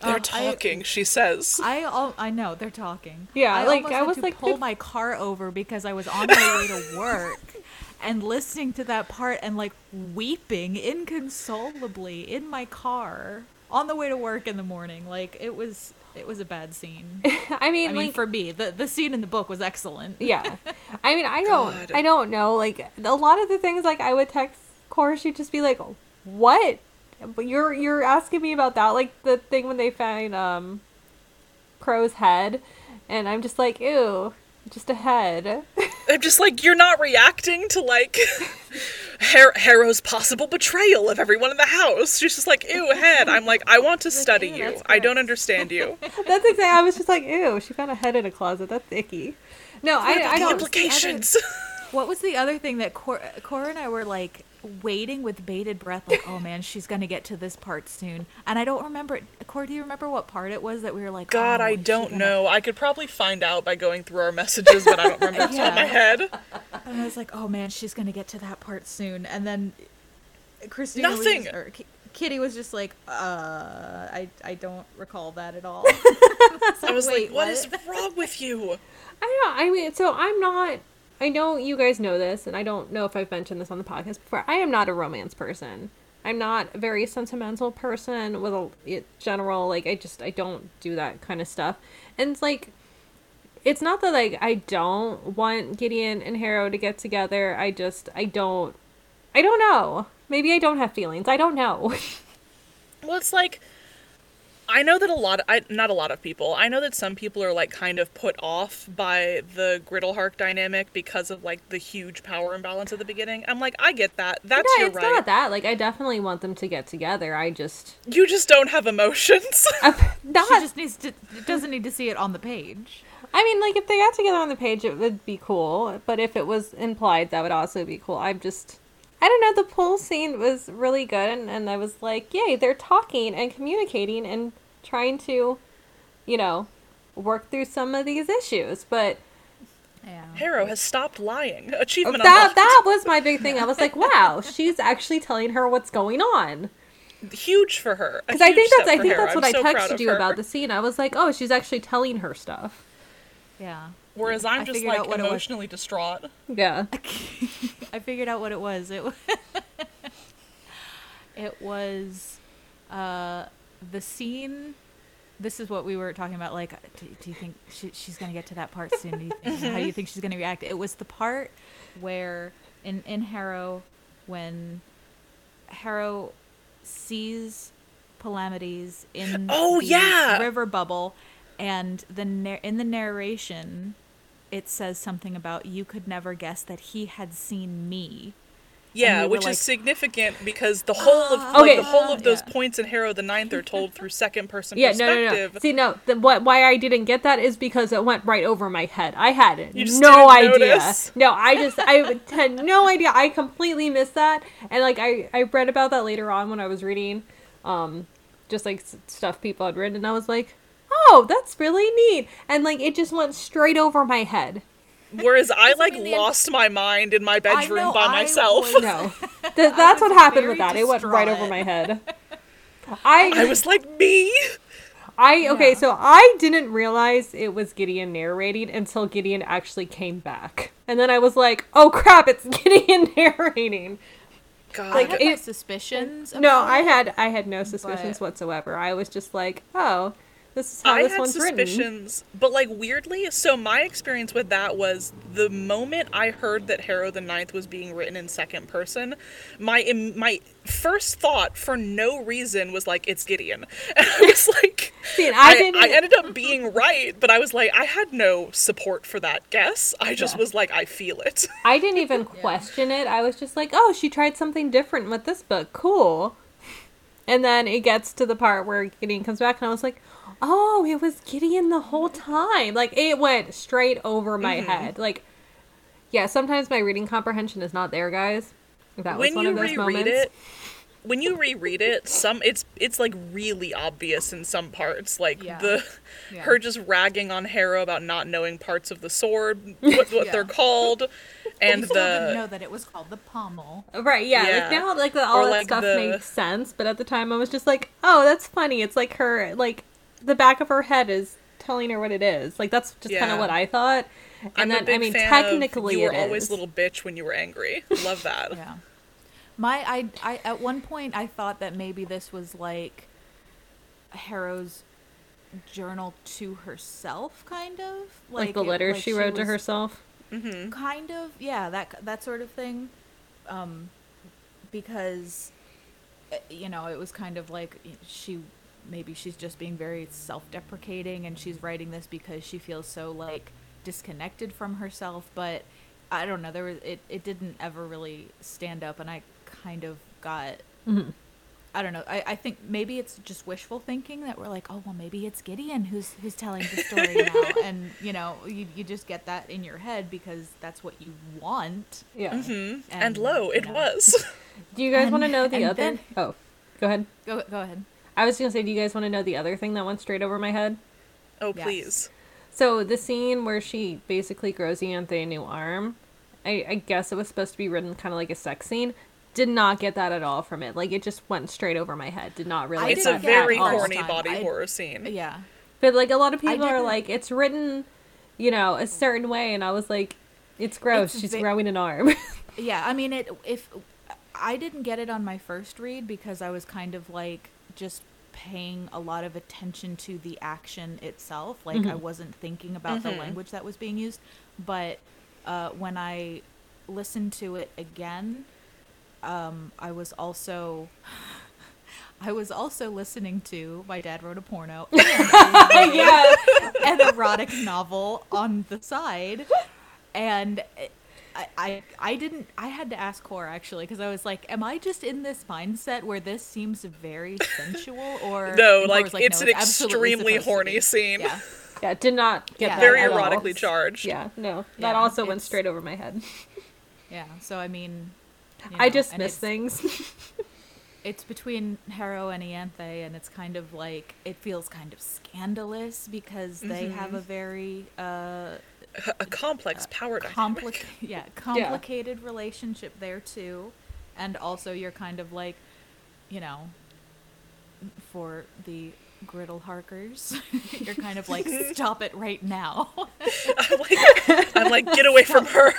They're I- talking, she says. I al- I know they're talking. Yeah, I like, almost I was to like, pull my car over because I was on my way to work [LAUGHS] and listening to that part and like weeping inconsolably in my car on the way to work in the morning. Like it was it was a bad scene. [LAUGHS] I mean, I mean, like for me, the the scene in the book was excellent. yeah. [LAUGHS] I mean, I don't, God. I don't know. Like a lot of the things, like I would text Cora, she'd just be like, "What? But you're you're asking me about that? Like the thing when they find um, Crow's head, and I'm just like, ew, just a head. I'm just like, you're not reacting to, like, [LAUGHS] Har- Harrow's possible betrayal of everyone in the house. She's just like, ew, head. I'm like, I want to study you. I don't understand you. [LAUGHS] That's exactly. I was just like, ew, she found a head in a closet. That's icky. No, I, What I the don't. implications? [LAUGHS] What was the other thing that Cor- Cora and I were like waiting with bated breath, like, oh man, she's gonna get to this part soon. And I don't remember. Cora, do you remember what part it was that we were like? God, oh, I don't gonna- know. I could probably find out by going through our messages, but I don't remember off the top of my [LAUGHS] head. And I was like, oh man, she's gonna get to that part soon. And then Christina Nothing. just- or Ki- Kitty was just like, uh, I I don't recall that at all. [LAUGHS] I was Wait, like, what is wrong with you? I don't know. I mean, so I'm not. I know you guys know this, and I don't know if I've mentioned this on the podcast before. I am not a romance person. I'm not a very sentimental person with a general like. I just I don't do that kind of stuff. And it's like, it's not that like I don't want Gideon and Harrow to get together. I just I don't. I don't know. Maybe I don't have feelings. I don't know. [LAUGHS] Well, it's like I know that a lot, I not a lot of people. I know that some people are like kind of put off by the Griddlehark dynamic because of like the huge power imbalance at the beginning. I'm like, I get that. That's yeah, your it's right. not that. Like, I definitely want them to get together. I just You just don't have emotions. [LAUGHS] I'm not. She just needs to doesn't need to see it on the page. I mean, like if they got together on the page, it would be cool. But if it was implied, that would also be cool. I'm just, I don't know. The pool scene was really good, and, and I was like, yay, they're talking and communicating and trying to, you know, work through some of these issues. But Yeah. Harrow has stopped lying. Achievement that unlocked. that was my big thing. I was like, wow, [LAUGHS] she's actually telling her what's going on. huge for her. Because I think that's I think Harrow. that's what I'm I texted of you her. about the scene. I was like, oh, she's actually telling her stuff. Yeah. Whereas I'm I just like what emotionally distraught. Yeah. [LAUGHS] I figured out what it was. It was, [LAUGHS] it was uh, the scene. This is what we were talking about. Like, do, do you think she, she's going to get to that part soon? Do you think, How do you think she's going to react? It was the part where in in Harrow, when Harrow sees Palamedes in Oh, the yeah! river bubble, and the in the narration, it says something about you could never guess that he had seen me. Yeah, we which like- is significant because the whole of like, Okay. the whole of those Yeah. points in Harrow the Ninth are told through second person Yeah, no, no, perspective. no. See, no. The, what? Why I didn't get that is because it went right over my head. I had no idea. notice. No, I just I had no idea. I completely missed that, and like I I read about that later on when I was reading, um, just like stuff people had written, and I was like, oh, that's really neat, and like it just went straight over my head. Whereas I like mean, the- lost my mind in my bedroom know, by I myself. was- [LAUGHS] No, Th- that's what happened with very that. It went right over my head. [LAUGHS] I I was like me. I okay, Yeah. so I didn't realize it was Gideon narrating until Gideon actually came back. And then I was like, "Oh crap, it's [LAUGHS] Gideon narrating." God. I had my it- suspicions. No, I had I had no suspicions But- whatsoever. I was just like, "Oh, this is how I this had one's written." suspicions, but like weirdly, so my experience with that was the moment I heard that Harrow the Ninth was being written in second person, my my first thought for no reason was like it's Gideon, [LAUGHS] and I was like, See, I I, didn't- I ended up being right, but I was like, I had no support for that guess. I just Yeah. was like, I feel it. [LAUGHS] I didn't even question it. I was just like, "Oh, she tried something different with this book. Cool." And then it gets to the part where Gideon comes back, and I was like, "Oh, it was Gideon the whole time." Like it went straight over my Mm-hmm. head. Like, yeah, sometimes my reading comprehension is not there, guys. That was when one you of those reread moments. it when you reread it some it's it's like really obvious in some parts like Yeah. the Yeah. her just ragging on Harrow about not knowing parts of the sword [LAUGHS] what, what Yeah. they're called and we still didn't the know that it was called the pommel. Right, yeah, Yeah. Like now, like the, all Or, that like, stuff the- makes sense, but at the time, I was just like, "Oh, that's funny." It's like her, like the back of her head is telling her what it is. Like that's just kind of what I thought. And I'm then, a big I mean, technically, you were it always is. little bitch when you were angry [LAUGHS] love that Yeah. My I I at one point I thought that maybe this was like Harrow's journal to herself kind of like, the it- letter like she wrote to was herself. kind of yeah that that sort of thing um because uh, you know it was kind of like she maybe she's just being very self-deprecating and she's writing this because she feels so like disconnected from herself but i don't know there was it, it didn't ever really stand up and i kind of got I don't know. I, I think maybe it's just wishful thinking that we're like, oh well, maybe it's Gideon who's who's telling the story now, [LAUGHS] and you know, you you just get that in your head because that's what you want. Yeah. hmm and, And, lo it know. was Do you guys want to know the other? then- Oh, go ahead. Go go ahead. I was gonna say, do you guys want to know the other thing that went straight over my head? oh Yes. please So the scene where she basically grows Ianthe a new arm, I, I guess it was supposed to be written kind of like a sex scene. Did not get that at all from it. Like it just went straight over my head. Did not really. I it's a didn't that get very it at all. first horny body I- horror scene Yeah. But like a lot of people are like, it's written, you know, a certain way, and I was like, it's gross. It's She's ve- growing an arm. [LAUGHS] Yeah, I mean it if I didn't get it on my first read because I was kind of like just paying a lot of attention to the action itself. Like I wasn't thinking about the language that was being used. But uh, when I listened to it again, um, I was also [LAUGHS] I was also listening to my dad wrote a porno [LAUGHS] yeah. [LAUGHS] an erotic novel on the side, and I, I, I didn't. I had to ask Cora actually because I was like, "Am I just in this mindset where this seems very [LAUGHS] sensual?" Or No, and Cora like, it's "No, an absolutely extremely horny scene. Yeah, Yeah, did not get Yeah. Very at all. erotically charged. Yeah, no. Yeah, that also went straight over my head. yeah. So I mean, you I just and miss things. [LAUGHS] it's between Harrow and Ianthe, and it's kind of like it feels kind of scandalous because they Mm-hmm. have a very uh, A complex power dynamic. complicated, [LAUGHS] yeah, complicated relationship there too, and also you're kind of like, you know, for the griddle harkers, [LAUGHS] you're kind of like, [LAUGHS] stop it right now. I'm like, I'm like, get away from her.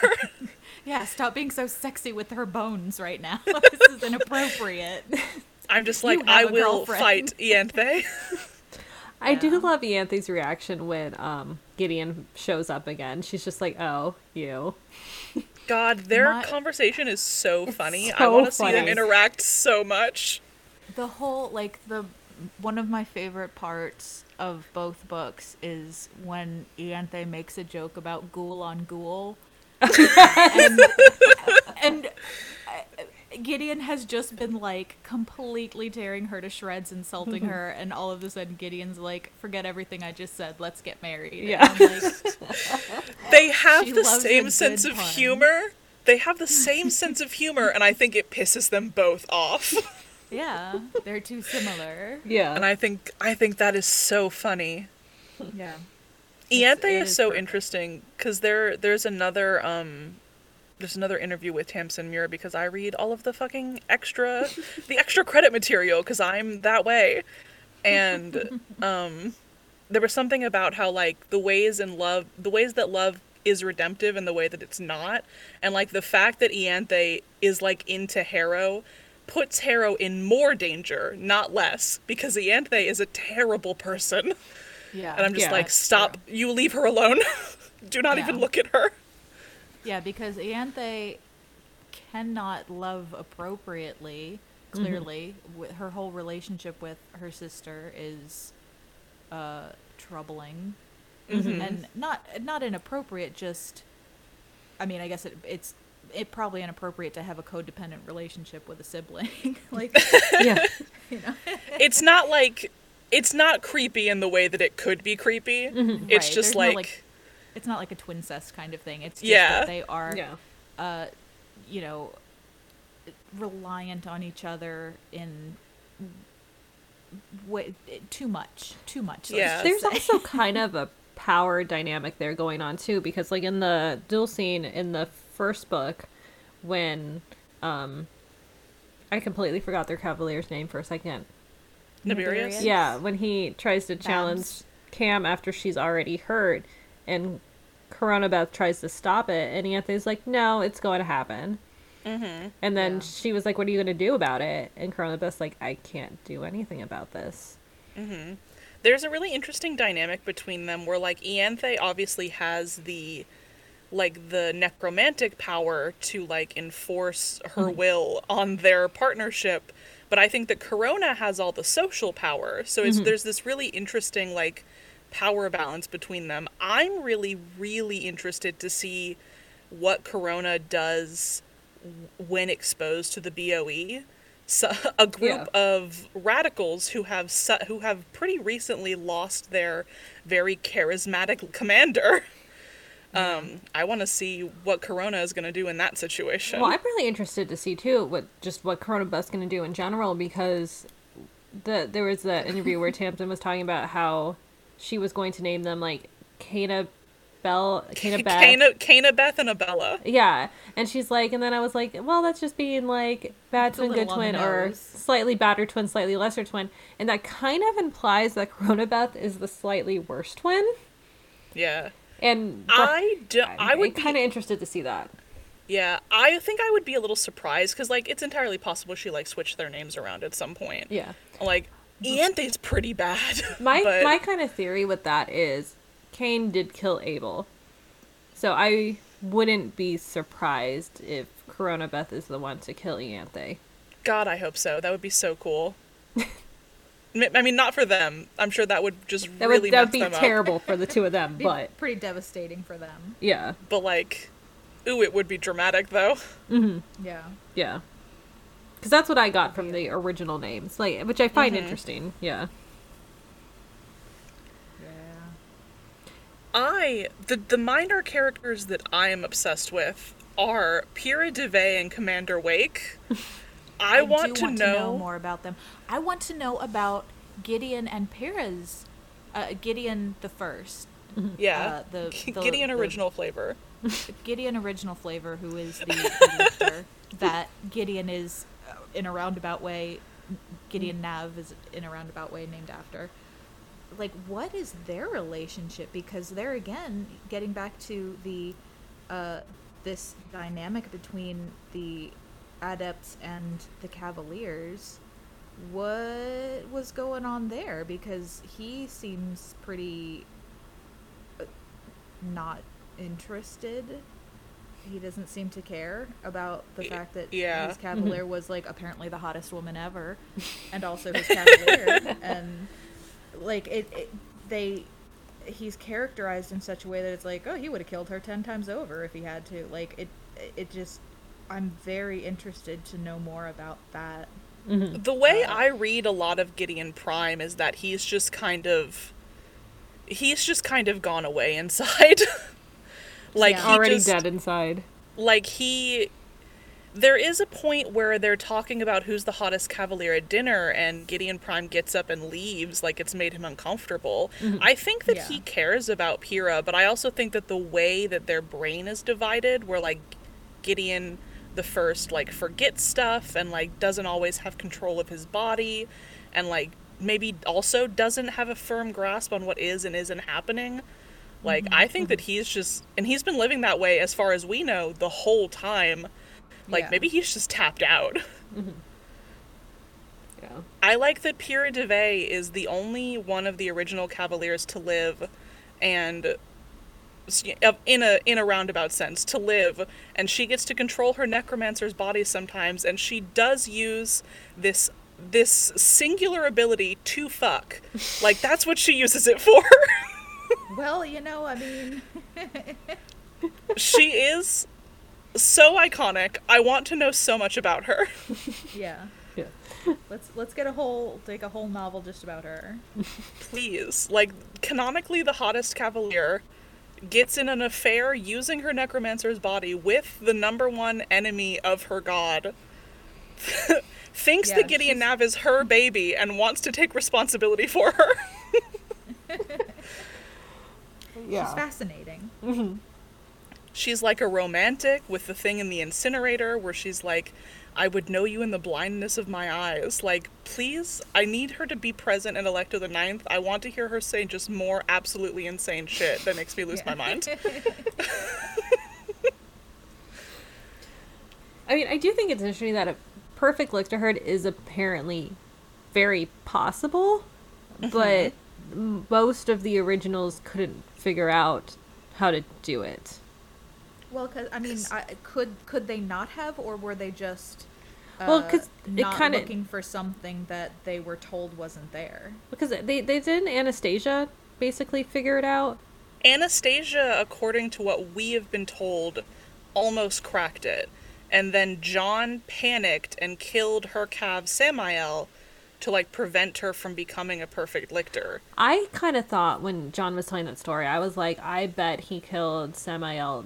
yeah, stop being so sexy with her bones right now. this is inappropriate. I'm just like, I will girlfriend." fight Ianthe. I do love Ianthe's reaction when um, Gideon shows up again. She's just like, "Oh, you." God, their My- conversation is so funny. I want to see them interact so much. the whole like the one of my favorite parts of both books is when Ianthe makes a joke about ghoul on ghoul. [LAUGHS] and and Gideon has just been like completely tearing her to shreds, insulting her, and all of a sudden Gideon's like, "Forget everything I just said. Let's get married." And Yeah. I'm like, [LAUGHS] They have the same sense of pun. humor. They have the same sense of humor, and I think it pisses them both off. [LAUGHS] yeah, they're too similar. Yeah. And I think I think that is so funny. Yeah. Ianthe it is is so perfect. interesting because there there's another um there's another interview with Tamsyn Muir because I read all of the fucking extra [LAUGHS] the extra credit material because I'm that way, and [LAUGHS] um there was something about how like the ways in love the ways that love is redemptive and the way that it's not and like the fact that Ianthe is like into Harrow puts Harrow in more danger not less because Ianthe is a terrible person. Yeah. And I'm just Yeah, like, stop. You leave her alone. [LAUGHS] Do not even look at her. Yeah, because Ianthe cannot love appropriately. Mm-hmm. Clearly, with her whole relationship with her sister is uh, troubling, mm-hmm. and not not inappropriate. Just, I mean, I guess it, it's it probably inappropriate to have a codependent relationship with a sibling. [LAUGHS] like, yeah. [LAUGHS] you know, It's not like it's not creepy in the way that it could be creepy. Mm-hmm. It's Right, just there's no, like, like- it's not like a twin cest kind of thing. It's just Yeah. that they are Yeah. uh, you know, reliant on each other in way too much, too much. Yeah. There's say. also [LAUGHS] kind of a power dynamic there going on too, because like in the duel scene in the first book, when um, I completely forgot their cavalier's name for a second. Naberius. Naberius. Yeah, when he tries to challenge Babs. Cam after she's already hurt, and Coronabeth tries to stop it, and Ianthe's like, "No, it's going to happen." Mm-hmm. And then Yeah. she was like, "What are you going to do about it?" And Coronabeth's like, "I can't do anything about this." Mm-hmm. There's a really interesting dynamic between them where like Ianthe obviously has the like the necromantic power to like enforce her mm-hmm. will on their partnership but i think that corona has all the social power so it's mm-hmm. there's this really interesting like power balance between them i'm really really interested to see what corona does when exposed to the boe so, [LAUGHS] a group Yeah. of radicals who have su- who have pretty recently lost their very charismatic commander um, I want to see what Corona is going to do in that situation. Well, I'm really interested to see too what just what Corona Coronabeth's going to do in general because the there was that interview where [LAUGHS] Tamsyn was talking about how she was going to name them like Kana Bell, Kana [LAUGHS] Beth. Kana, Kana Beth and Abella. Yeah, and she's like, and then I was like, well, that's just being like bad It's twin, good little on the twin, or nose. slightly badder twin, slightly lesser twin, and that kind of implies that Coronabeth is the slightly worse twin. Yeah. And I do, I would kind be, of interested to see that. yeah, I think I would be a little surprised because, like, it's entirely possible she, like, switched their names around at some point. Yeah. Like, Ianthe's pretty bad. [LAUGHS] My but my kind of theory with that is Cain did kill Abel. So I wouldn't be surprised if Coronabeth is the one to kill Ianthe. God, I hope so. That would be so cool. [LAUGHS] I mean, not for them. I'm sure that would just That really would that would be them up. terrible for the [LAUGHS] two of them, Be but pretty devastating for them. yeah, But like, ooh, it would be dramatic though. Mm-hmm. Yeah. yeah. Because that's what I got from the original names, like which I find Mm-hmm. interesting. Yeah. Yeah. I the the minor characters that I am obsessed with are Pyrrha DeVay and Commander Wake. [LAUGHS] I, want, do to, want know, to know more about them. I want to know about Gideon and Pyrrha's. Uh, Gideon the first. Yeah, uh, the- the- Gideon the- original flavor. Gideon original flavor, who is the, [LAUGHS] the that Gideon is in a roundabout way. Gideon Nav is in a roundabout way named after. Like, what is their relationship? Because they're again getting back to the uh, this dynamic between the adepts and the cavaliers. What was going on there? Because he seems pretty uh, not interested. He doesn't seem to care about the fact that yeah. his mm-hmm. cavalier was like apparently the hottest woman ever, and also his [LAUGHS] cavalier, and like it, it, they, he's characterized in such a way that it's like, oh, he would have killed her ten times over if he had to. Like it, it just, I'm very interested to know more about that. Mm-hmm. The way uh, I read a lot of Gideon Prime is that he's just kind of he's just kind of gone away [LAUGHS] inside. Like Yeah. he Already just, dead inside. like he there is a point where they're talking about who's the hottest cavalier at dinner and Gideon Prime gets up and leaves like it's made him uncomfortable. Mm-hmm. I think that he cares about Pyrrha, but I also think that the way that their brain is divided where like Gideon the first like forgets stuff and like doesn't always have control of his body and like maybe also doesn't have a firm grasp on what is and isn't happening. Like I think that he's just and he's been living that way as far as we know the whole time. Like Yeah. maybe he's just tapped out. [LAUGHS] Yeah. I like that Pyrrha DeVay is the only one of the original Cavaliers to live, and in a in a roundabout sense to live, and she gets to control her necromancer's body sometimes, and she does use this this singular ability to fuck. Like that's what she uses it for. [LAUGHS] Well, you know, I mean, she is so iconic. I want to know so much about her. yeah. Yeah. Let's let's get a whole take a whole novel just about her. Please. Like, canonically, the hottest cavalier gets in an affair using her necromancer's body with the number one enemy of her god. [LAUGHS] Thinks Yeah, that Gideon she's- Nav is her baby and wants to take responsibility for her. [LAUGHS] She's fascinating. Mm-hmm. She's like a romantic with the thing in the incinerator where she's like, I would know you in the blindness of my eyes. Like, please, I need her to be present in Alecto the Ninth. I want to hear her say just more absolutely insane shit that makes me lose Yeah. my mind. [LAUGHS] I mean, I do think it's interesting that a perfect Lyctorhood is apparently very possible, mm-hmm. but most of the originals couldn't figure out how to do it. Well, cause I mean, I, could could they not have, or were they just uh, Well, 'cause it not kinda- looking for something that they were told wasn't there? Because they, they didn't Anastasia basically figure it out. Anastasia, according to what we have been told, almost cracked it. And then John panicked and killed her calf Samael to like prevent her from becoming a perfect lyctor. I kind of thought when John was telling that story, I was like, I bet he killed Samael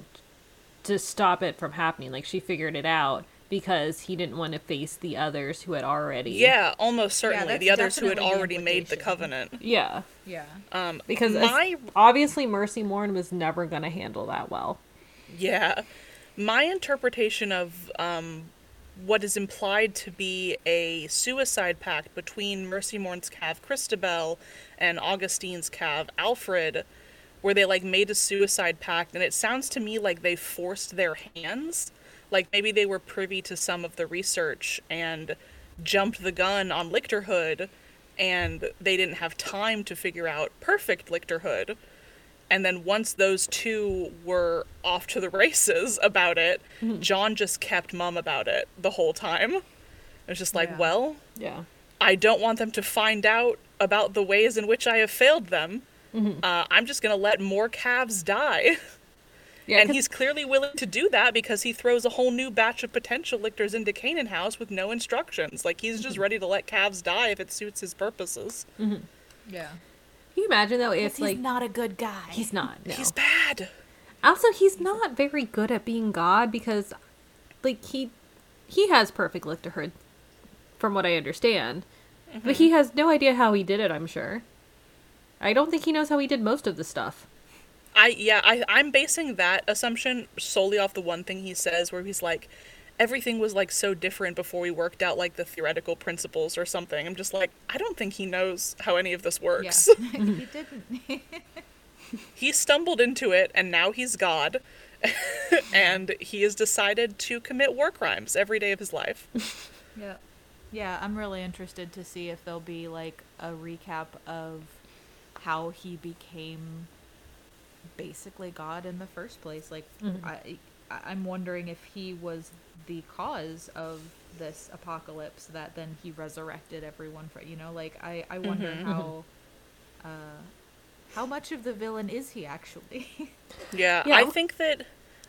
to stop it from happening. Like she figured it out because he didn't want to face the others who had already. Yeah, almost certainly. that's the others who had already made the covenant. Yeah. Yeah. Um, Because as- my obviously Mercymorn was never going to handle that well. Yeah. My interpretation of um, what is implied to be a suicide pact between Mercymorn's cav Cristabel and Augustine's cav Alfred, where they like made a suicide pact, and it sounds to me like they forced their hands. Like maybe they were privy to some of the research and jumped the gun on Lyctorhood, and they didn't have time to figure out perfect Lyctorhood and then once those two were off to the races about it, mm-hmm. John just kept mum about it the whole time. It was just like, Yeah. well, Yeah. I don't want them to find out about the ways in which I have failed them. Mm-hmm. Uh, I'm just gonna let more calves die. [LAUGHS] Yeah, and 'cause- he's clearly willing to do that because he throws a whole new batch of potential lyctors into Canaan House with no instructions. Like he's just mm-hmm. ready to let calves die if it suits his purposes. Yeah. Can you imagine though if he's like not a good guy. he's not? No. He's bad. Also, he's not very good at being God because, like, he he has perfect lyctorhood, from what I understand, but he mm-hmm. has no idea how he did it. I'm sure. I don't think he knows how he did most of the stuff. I yeah, I I'm basing that assumption solely off the one thing he says where he's like everything was like so different before we worked out like the theoretical principles or something. I'm just like I don't think he knows how any of this Yeah. works. [LAUGHS] he [LAUGHS] didn't. [LAUGHS] he stumbled into it and now he's God. and he has decided to commit war crimes every day of his life. yeah. Yeah, I'm really interested to see if there'll be like a recap of how he became basically God in the first place. Like, mm-hmm. I, I- I'm wondering if he was the cause of this apocalypse that then he resurrected everyone for. You know, like I, I wonder how, uh, how much of the villain is he actually? [LAUGHS] Yeah, Yeah. I think that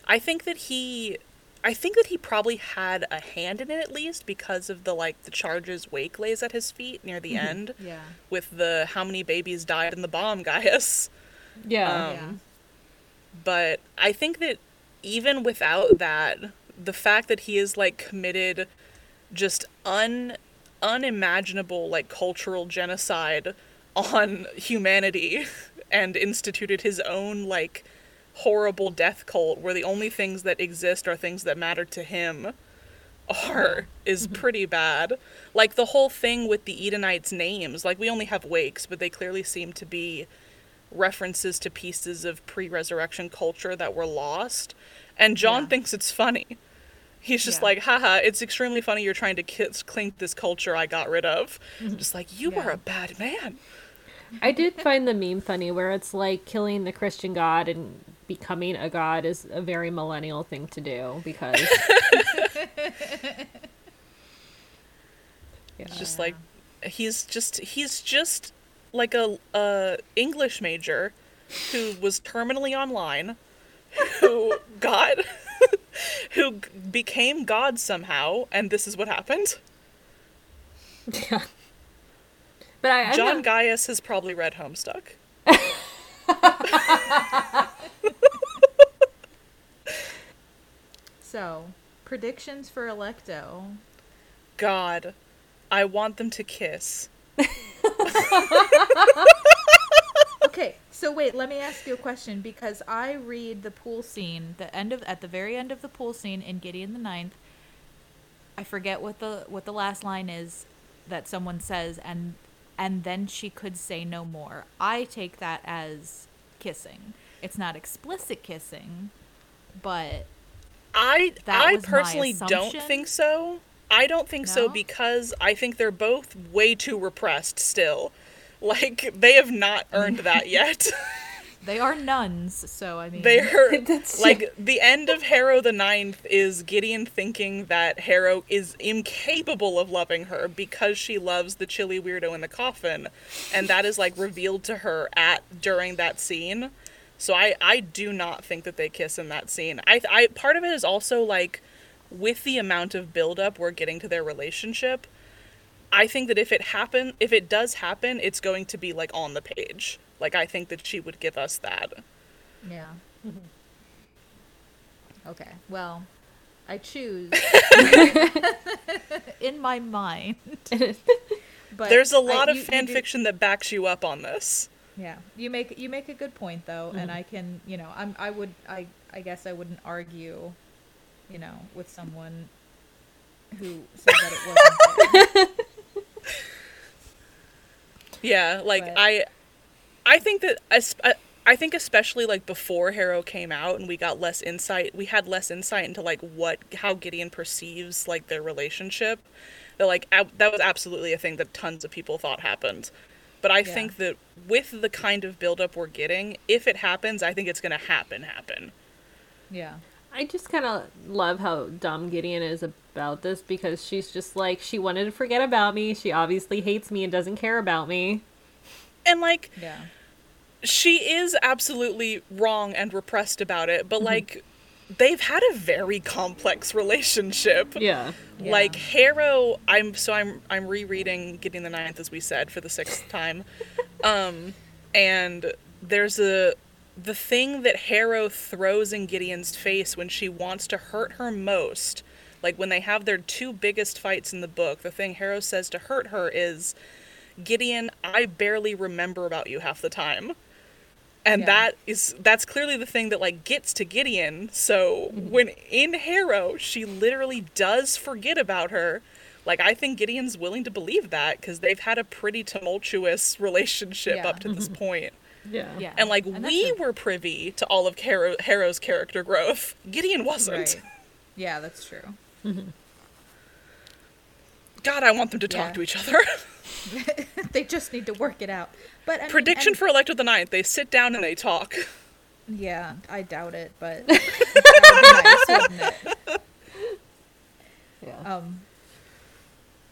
I think that he I think that he probably had a hand in it at least because of the like the charges Wake lays at his feet near the end yeah. with the how many babies died in the bomb [LAUGHS] Gaius. Yeah. Um, yeah. But I think that even without that, the fact that he is like committed just un unimaginable like cultural genocide on humanity and instituted his own like horrible death cult where the only things that exist are things that matter to him are is mm-hmm. pretty bad. Like the whole thing with the Edenites' names, like we only have wakes, but they clearly seem to be references to pieces of pre-resurrection culture that were lost. And John Yeah. thinks it's funny. He's just Yeah. like, haha, it's extremely funny you're trying to kiss, clink this culture I got rid of. I'm Just like, you were Yeah. a bad man. I did find the meme funny where it's like killing the Christian God and becoming a god is a very millennial thing to do because [LAUGHS] It's just like, he's just, he's just like a, a English major who was terminally online, [LAUGHS] who got, [LAUGHS] who became God somehow, and this is what happened. yeah. But I, John not- Gaius has probably read Homestuck. [LAUGHS] So, predictions for Alecto. God, I want them to kiss. [LAUGHS] Okay, so wait, let me ask you a question because I read the pool scene, the end of at the very end of the pool scene in Gideon the Ninth. I forget what the what the last line is that someone says, and and then she could say no more. I take that as kissing. It's not explicit kissing, but I That I personally don't think so. I don't think so because I think they're both way too repressed still. Like they have not earned that [LAUGHS] yet. they are nuns, so I mean, They're [LAUGHS] like the end of Harrow the Ninth is Gideon thinking that Harrow is incapable of loving her because she loves the chilly weirdo in the coffin, and that is like revealed to her at during that scene. So I I do not think that they kiss in that scene. I I part of it is also like with the amount of buildup we're getting to their relationship. I think that if it happen, if it does happen, it's going to be like on the page. Like I think that she would give us that. Yeah. okay. Well, I choose [LAUGHS] in my mind. [LAUGHS] but There's a lot of you- you fan do- fiction that backs you up on this. Yeah, you make you make a good point though, and mm-hmm. I can you know I'm I would I I guess I wouldn't argue, you know, with someone who said that it wasn't. [LAUGHS] there. [LAUGHS] Yeah, like But- I I think that I I think especially like before Harrow came out and we got less insight, we had less insight into like what how Gideon perceives like their relationship. That like ab- that was absolutely a thing that tons of people thought happened. But I Yeah. think that with the kind of buildup we're getting, if it happens, I think it's gonna happen happen. yeah. I just kind of love how dumb Gideon is about about this because she's just like she wanted to forget about me. She obviously hates me and doesn't care about me. And like Yeah. she is absolutely wrong and repressed about it, Mm-hmm. but like they've had a very complex relationship. Yeah. Yeah. Like Harrow, I'm so I'm I'm rereading Gideon the Ninth as we said for the sixth time, um, and there's a the thing that Harrow throws in Gideon's face when she wants to hurt her most, like when they have their two biggest fights in the book. The thing Harrow says to hurt her is, "Gideon, I barely remember about you half the time." and Yeah. that is that's clearly the thing that like gets to Gideon. So Mm-hmm. when in Harrow, she literally does forget about her. Like I think Gideon's willing to believe that because they've had a pretty tumultuous relationship Yeah. up to this [LAUGHS] point. Yeah. Yeah. And like that's we a- were privy to all of Harrow, Harrow's character growth. Gideon wasn't. Right. Yeah, that's true. [LAUGHS] God, I want them to talk Yeah. to each other. [LAUGHS] [LAUGHS] they just need to work it out. But I mean, Prediction and- for Alecto the Ninth: They sit down and they talk. Yeah, I doubt it, but that would be nice, wouldn't it? Yeah. Um,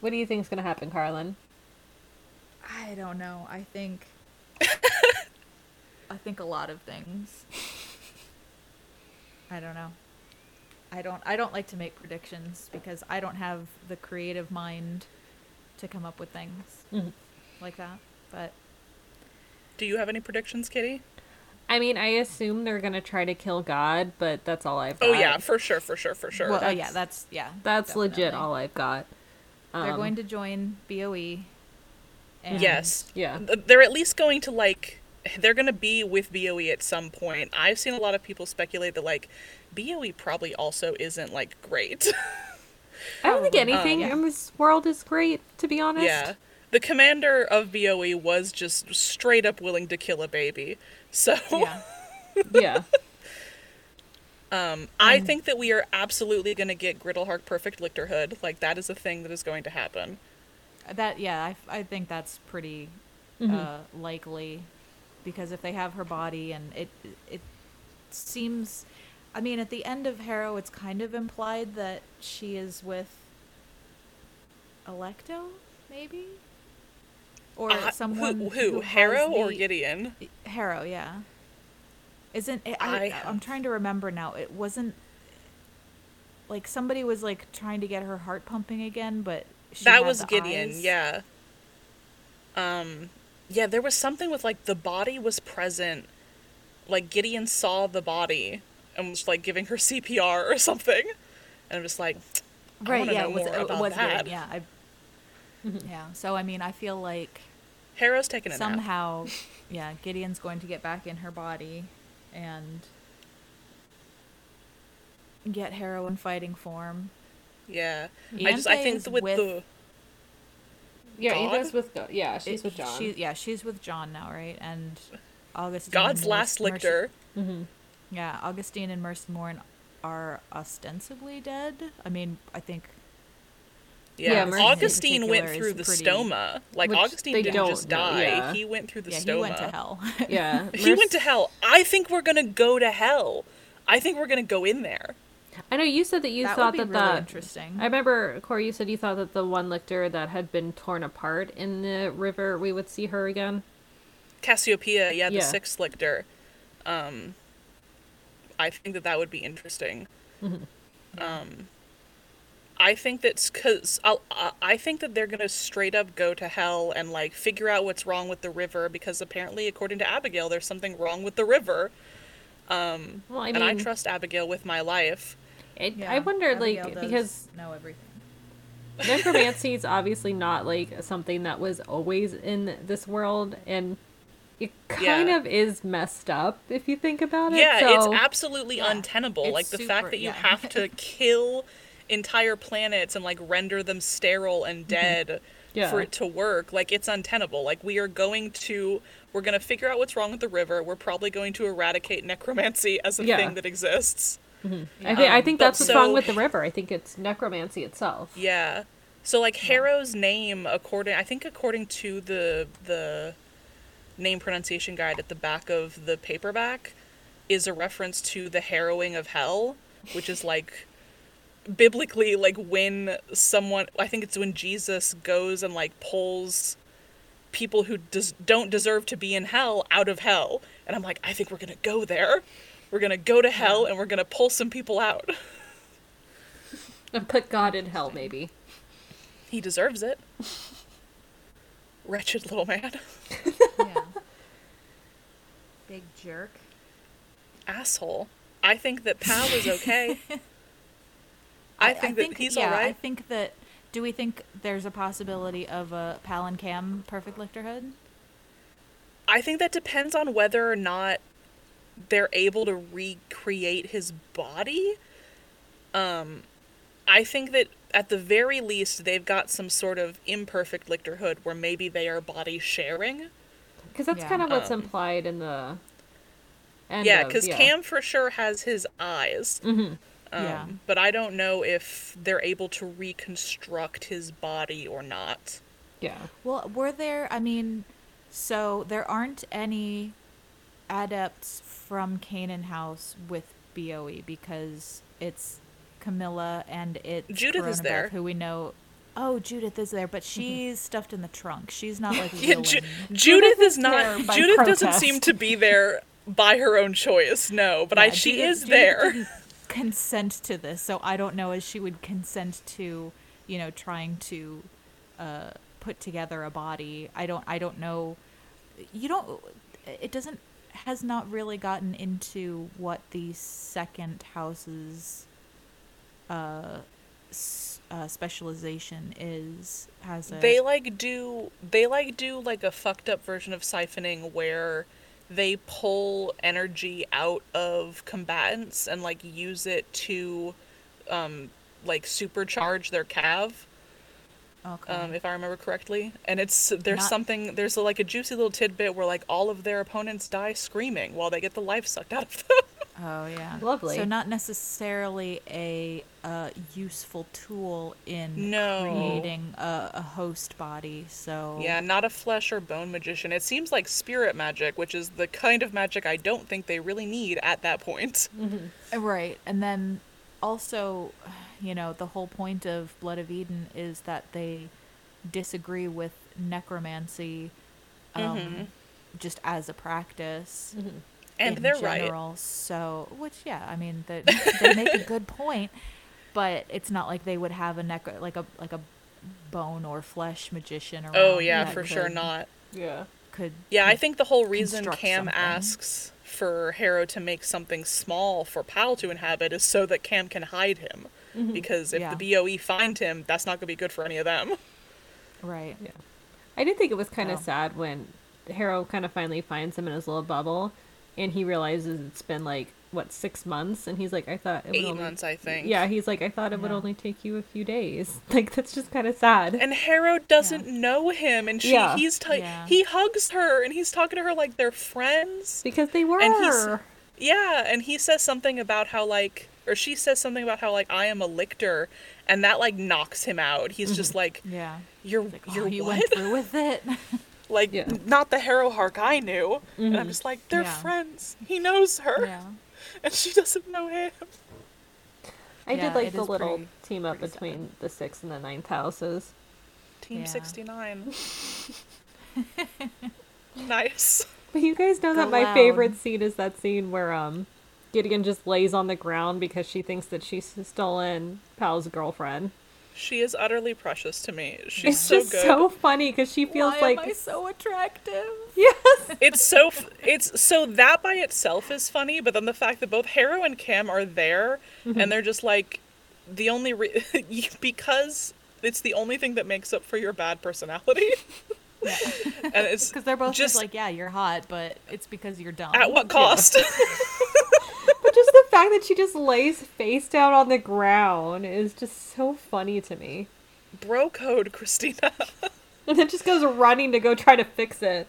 What do you think is gonna happen, Carlin? I don't know. I think I think a lot of things. I don't know. I don't I don't like to make predictions because I don't have the creative mind to come up with things Mhm. like that. But Do you have any predictions, Kitty? I mean, I assume they're gonna try to kill God, but that's all I've got. Oh yeah, for sure, for sure, for sure. well, oh yeah, that's yeah. That's legit all I've got. They're Um, going to join BOE. And yes. Yeah. They're at least going to like they're going to be with BOE at some point. I've seen a lot of people speculate that like BOE probably also isn't like great. [LAUGHS] I don't think anything Um, in this world is great, to be honest. yeah. The commander of BOE was just straight up willing to kill a baby. So Yeah. [LAUGHS] Yeah. um I think that we are absolutely going to get Griddlehark perfect Lyctorhood. Like that is a thing that is going to happen. That yeah, I, I think that's pretty Mhm. uh, likely because if they have her body and it it seems I mean at the end of Harrow it's kind of implied that she is with Alecto maybe or Uh, someone who, who, has Harrow or the- Gideon? Harrow yeah isn't it, I I, I'm trying to remember now it wasn't like somebody was like trying to get her heart pumping again but she that was Gideon, eyes. yeah. Um yeah, there was something with like the body was present. Like Gideon saw the body and was like giving her [LAUGHS] CPR or something. And I'm just like I right yeah know it was, more it about was that. good yeah I, yeah so i mean i feel like Harrow's taking a nap. somehow yeah gideon's going to get back in her body and get harrow in fighting form Yeah. I just I think with, with- the Yeah, God? Eva's with Go- yeah, she's It- with John. she, yeah she's with john now right and August. God's last Merc- lyctor. hmm yeah augustine and mercymorn are ostensibly dead i mean i think Yeah, Yeah, Augustine went through is the pretty- stoma. Like Which Augustine didn't just die. yeah. He went through the yeah stoma. he went to hell [LAUGHS] [LAUGHS] Yeah. He went to hell. I think we're gonna go to hell. I think we're gonna go in there. I know you said that you that thought would be that really the interesting I remember Corey. You said you thought that the one lictor that had been torn apart in the river, we would see her again. Cassiopeia, yeah, the Yeah. sixth lictor. Um, I think that that would be interesting. Um, I think that's because I I think that they're gonna straight up go to hell and like figure out what's wrong with the river because apparently, according to Abigail, there's something wrong with the river. Um, Well, I mean, and I trust Abigail with my life. It, Yeah, I wonder, Abigail like, does because know everything necromancy [LAUGHS] is obviously not like something that was always in this world, and it kind Yeah. of is messed up if you think about it. Yeah, so, it's absolutely Yeah, untenable. it's like the super- fact that you yeah. have to [LAUGHS] kill entire planets and like render them sterile and dead Mm-hmm. Yeah. for it to work. Like it's untenable. Like we are going to we're going to figure out what's wrong with the river. We're probably going to eradicate necromancy as a thing that exists. I think I um, think but that's what's wrong with the river. I think it's necromancy itself. Yeah. So like Harrow's name according I think according to the the name pronunciation guide at the back of the paperback is a reference to the harrowing of hell, which is like biblically like when someone I think it's when Jesus goes and like pulls people who des- don't deserve to be in hell out of hell. And I'm like, I think we're going to go there. We're going to go to hell and we're going to pull some people out. [LAUGHS] And put God in hell, maybe. He deserves it. [LAUGHS] Wretched little man. [LAUGHS] yeah. Big jerk. Asshole. I think that Pal is [LAUGHS] okay. I think that he's yeah, all I think that. Do we think there's a possibility of a Pal and Cam perfect lyctorhood? I think that depends on whether or not they're able to recreate his body. Um, I think that at the very least they've got some sort of imperfect lyctorhood where maybe they are body sharing. Because that's Yeah. kind of what's Um, implied in the. End yeah, of- because Cam for sure has his eyes. hmm Um, Yeah. But I don't know if they're able to reconstruct his body or not. Yeah. Well, were there? I mean, so there aren't any adepts from Canaan House with BOE because it's Camilla and it's Judith is Coronabeth, there. who we know. Oh, Judith is there, but she's stuffed in the trunk. She's not like [LAUGHS] Yeah. Ju- Judith is is not. Judith doesn't seem to be there by her own choice. No, but I, she Judith- is Judith there. consent to this, so I don't know if she would consent to, you know, trying to uh, put together a body. I don't. I don't know. You don't. It doesn't. Has not really gotten into what the second house's uh, uh, specialization is. Has a they like do they like do like a fucked up version of siphoning where they pull energy out of combatants and like use it to um like supercharge their cav okay. um if i remember correctly and it's there's Not- something there's a, like a juicy little tidbit where like all of their opponents die screaming while they get the life sucked out of them [LAUGHS] Oh yeah, Lovely. So not necessarily a uh, useful tool in No. creating a, a host body. So yeah not a flesh or bone magician it seems like spirit magic which is the kind of magic i don't think they really need at that point Uh, [LAUGHS] right. And then also, you know, the whole point of Blood of Eden is that they disagree with necromancy, um, Mhm. just as a practice. and in they're right general. So, which yeah, I mean, they, [LAUGHS] they make a good point, but it's not like they would have a necro like a like a bone or flesh magician oh, around. Oh yeah, that for sure not. Yeah. Could Yeah, I think the whole reason Cam something. asks for Harrow to make something small for Pal to inhabit is so that Cam can hide him. Mm-hmm. Because if Yeah. the BOE find him, that's not going to be good for any of them. [LAUGHS] right. Yeah. I did think it was kind of Oh. sad when Harrow kind of finally finds him in his little bubble, and he realizes it's been like what six months, and he's like, I thought it would Eight only... months, I think. Yeah, he's like, I thought it would only take you a few days. [LAUGHS] Like that's just kind of sad. And Harrow doesn't know him, and she Yeah. he's t- Yeah. he hugs her, and he's talking to her like they're friends. because they were. And he's- Yeah, and he says something about how like, or she says something about how like I am a lyctor, and that like knocks him out. He's just like, Yeah. you're Like, oh, you're you what? went through with it. [LAUGHS] like Yeah. not the Harrowhark I knew. And I'm Mhm. just like, they're Yeah. friends. He knows her, yeah. And [LAUGHS] she doesn't know him. I Yeah, did like the little pretty- team up pretty sad. between the sixth and the ninth houses. Team Yeah. 69. [LAUGHS] nice. But you guys know that my loud. favorite scene is that scene where um Gideon just lays on the ground because she thinks that she's stolen Pal's girlfriend. She is utterly precious to me. She's It's so just good. so funny because she feels Why like am I so attractive? yes, [LAUGHS] It's so f- it's so that by itself is funny, but then the fact that both Harrow and Cam are there Mm-hmm. and they're just like the only re- [LAUGHS] because it's the only thing that makes up for your bad personality. [LAUGHS] and it's Because they're both just, Just- like, yeah, you're hot, but it's because you're dumb. at what cost? but just the fact that she just lays face down on the ground is just so funny to me. Bro code, Christina. [LAUGHS] And then just goes running to go try to fix it.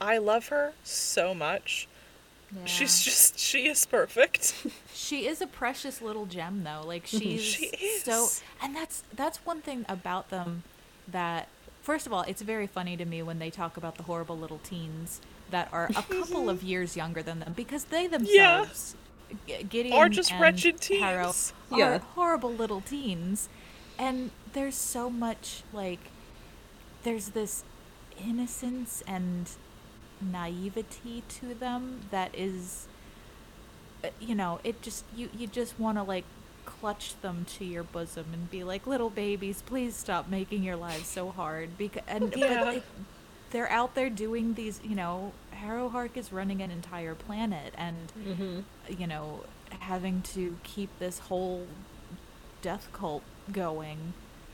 I love her so much. Yeah. She's just she is perfect. [LAUGHS] she is a precious little gem though like [LAUGHS] she's She so and that's that's one thing about them that first of all it's very funny to me when they talk about the horrible little teens that are a couple of years younger than them because they themselves G- Gideon Or just and wretched Harrow teens. are Yeah. horrible little teens, and there's so much like there's this innocence and naivety to them that is uh, you know it just you you just want to like clutch them to your bosom and be like little babies please stop making your lives so hard because and but Yeah. it, they're out there doing these you know Harrowhark is running an entire planet and Mm-hmm. you know having to keep this whole death cult going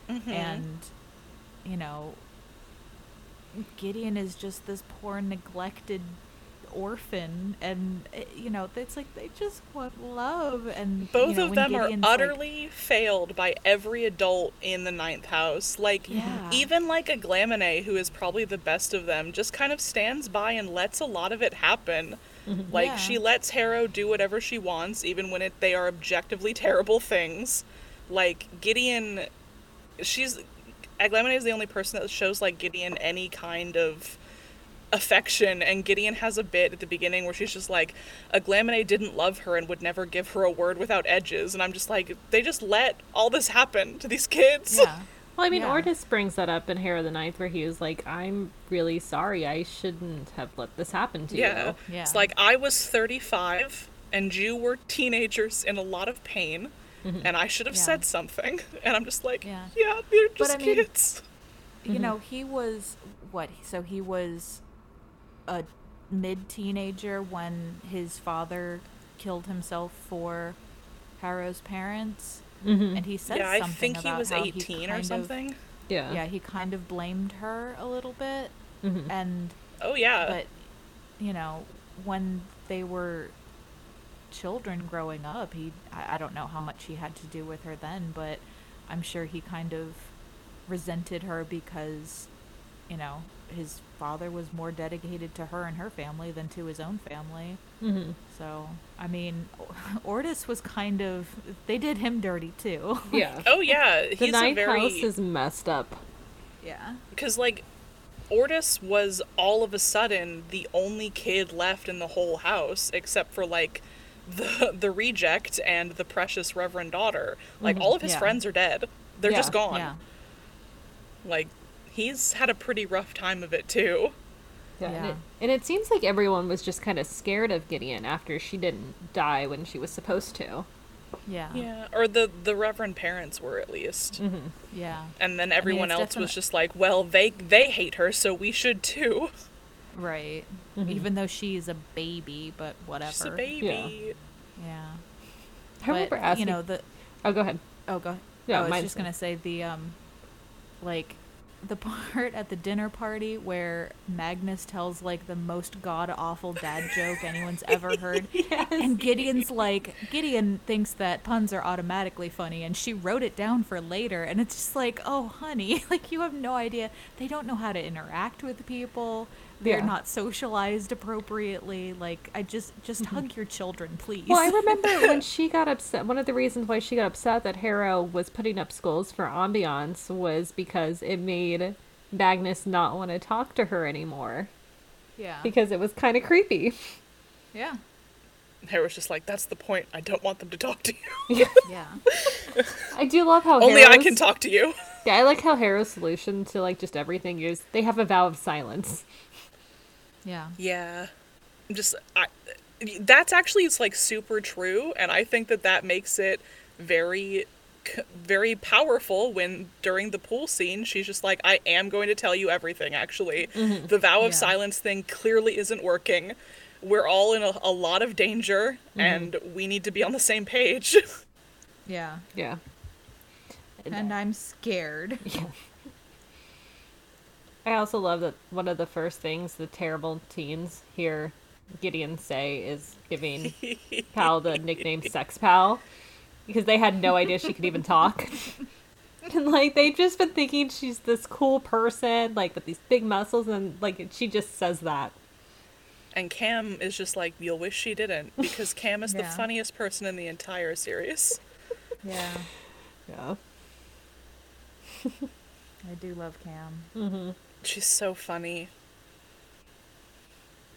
Mhm. and you know Gideon is just this poor neglected orphan and eh, you know it's like they just want love and both you know, of them Gideon's are like- utterly failed by every adult in the ninth house. Like, Yeah. even like Aiglamene, who is probably the best of them, just kind of stands by and lets a lot of it happen. Like, Yeah. she lets Harrow do whatever she wants, even when it they are objectively terrible things. Like, Gideon, she's. Aiglamene is the only person that shows, like, Gideon any kind of affection and Gideon has a bit at the beginning where she's just like Aiglamene didn't love her and would never give her a word without edges and I'm just like they just let all this happen to these kids. yeah Well, I mean, Yeah. Ortis brings that up in Harrow the Ninth, where he was like, "I'm really sorry. I shouldn't have let this happen to yeah. you." Yeah. It's like I was 35 and you were teenagers in a lot of pain mm-hmm. and I should have Yeah. said something [LAUGHS] and I'm just like Yeah. yeah, they're But just I mean- kids. you mm-hmm. know he was what so he was a mid teenager when his father killed himself for Harrow's parents Mm-hmm. and he said Yeah, I something think he about was how 18 kind or of- something. Yeah. yeah he kind of blamed her a little bit Mhm. and Oh yeah. but you know when they were children growing up he I, I don't know how much he had to do with her then but i'm sure he kind of resented her because you know his father was more dedicated to her and her family than to his own family Mm-hmm. so i mean ortis was kind of they did him dirty too Yeah. [LAUGHS] oh yeah, the he's a Ninth very House is messed up. yeah Because, like, Ortis was all of a sudden the only kid left in the whole house, except for, like, the, the reject and the precious reverend daughter. Like, all of his Yeah. friends are dead. They're Yeah. just gone. yeah Like, he's had a pretty rough time of it, too. Yeah. And, it, and it seems like everyone was just kind of scared of Gideon after she didn't die when she was supposed to. yeah Yeah. Or the, the reverend parents were, at least. Mm-hmm. yeah And then everyone it's else was just like, well, they they hate her, so we should too. right Mhm. even though she's a baby but whatever She's a baby. Yeah. I remember but, asking. you know the oh, go ahead. oh go Ahead. Yeah, I was just gonna say the um like the part at the dinner party where Magnus tells like the most god awful dad joke anyone's ever [LAUGHS] heard. And Gideon's like Gideon thinks that puns are automatically funny and she wrote it down for later and it's just like, "Oh, honey, [LAUGHS] like you have no idea. They don't know how to interact with people. They're Yeah. not socialized appropriately. Like I just just mm-hmm. hug your children, please." Well, I remember [LAUGHS] when she got upset. One of the reasons why she got upset that Harrow was putting up skulls for ambiance was because it made Magnus not want to talk to her anymore yeah. because it was kind of creepy. Yeah. Harrow's just like, that's the point. I don't want them to talk to you. [LAUGHS] Yeah. I do love how Only I can talk to you. Yeah, I like how Harrow's solution to like just everything is they have a vow of silence. Yeah. Yeah. I'm just I that's actually it's like super true and I think that that makes it very very powerful when during the pool scene she's just like I am going to tell you everything actually. Mm-hmm. The vow of Yeah. silence thing clearly isn't working. We're all in a, a lot of danger mm-hmm. and we need to be on the same page. [LAUGHS] Yeah. Yeah. And I'm scared. I also love that one of the first things the terrible teens hear Gideon say is giving [LAUGHS] Pal the nickname Sex Pal because they had no idea she could even talk. [LAUGHS] and like they've just been thinking she's this cool person, like with these big muscles, and like she just says that. and Cam is just like you'll wish she didn't because Cam is the funniest person in the entire series. Yeah. Yeah. I do love Cam. Mm-hmm. She's so funny.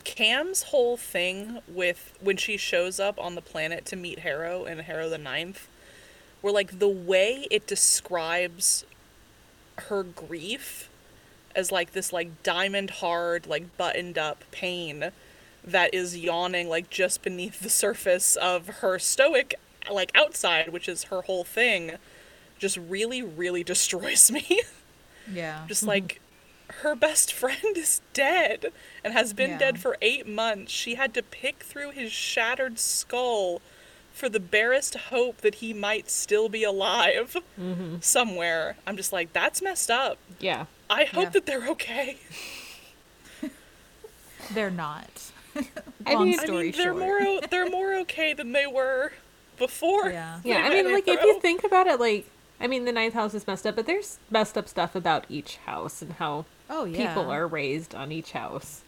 Cam's whole thing with when she shows up on the planet to meet Harrow and Harrow the Ninth, where like the way it describes her grief as like this like diamond hard, like buttoned up pain that is yawning like just beneath the surface of her stoic like outside, which is her whole thing, just really, really [LAUGHS] destroys me. Yeah. just like her best friend is dead and has been Yeah. dead for eight months. She had to pick through his shattered skull for the barest hope that he might still be alive mm-hmm. somewhere. I'm just like, that's messed up. Yeah. I hope Yeah. that they're okay. [LAUGHS] They're not. [LAUGHS] I Long mean- I story mean, they're short. more o- [LAUGHS] they're more okay than they were before. Yeah. Yeah, I mean, met like, if you think about it, like, I mean, the ninth house is messed up, but there's messed up stuff about each house and how Oh yeah. people are raised on each house.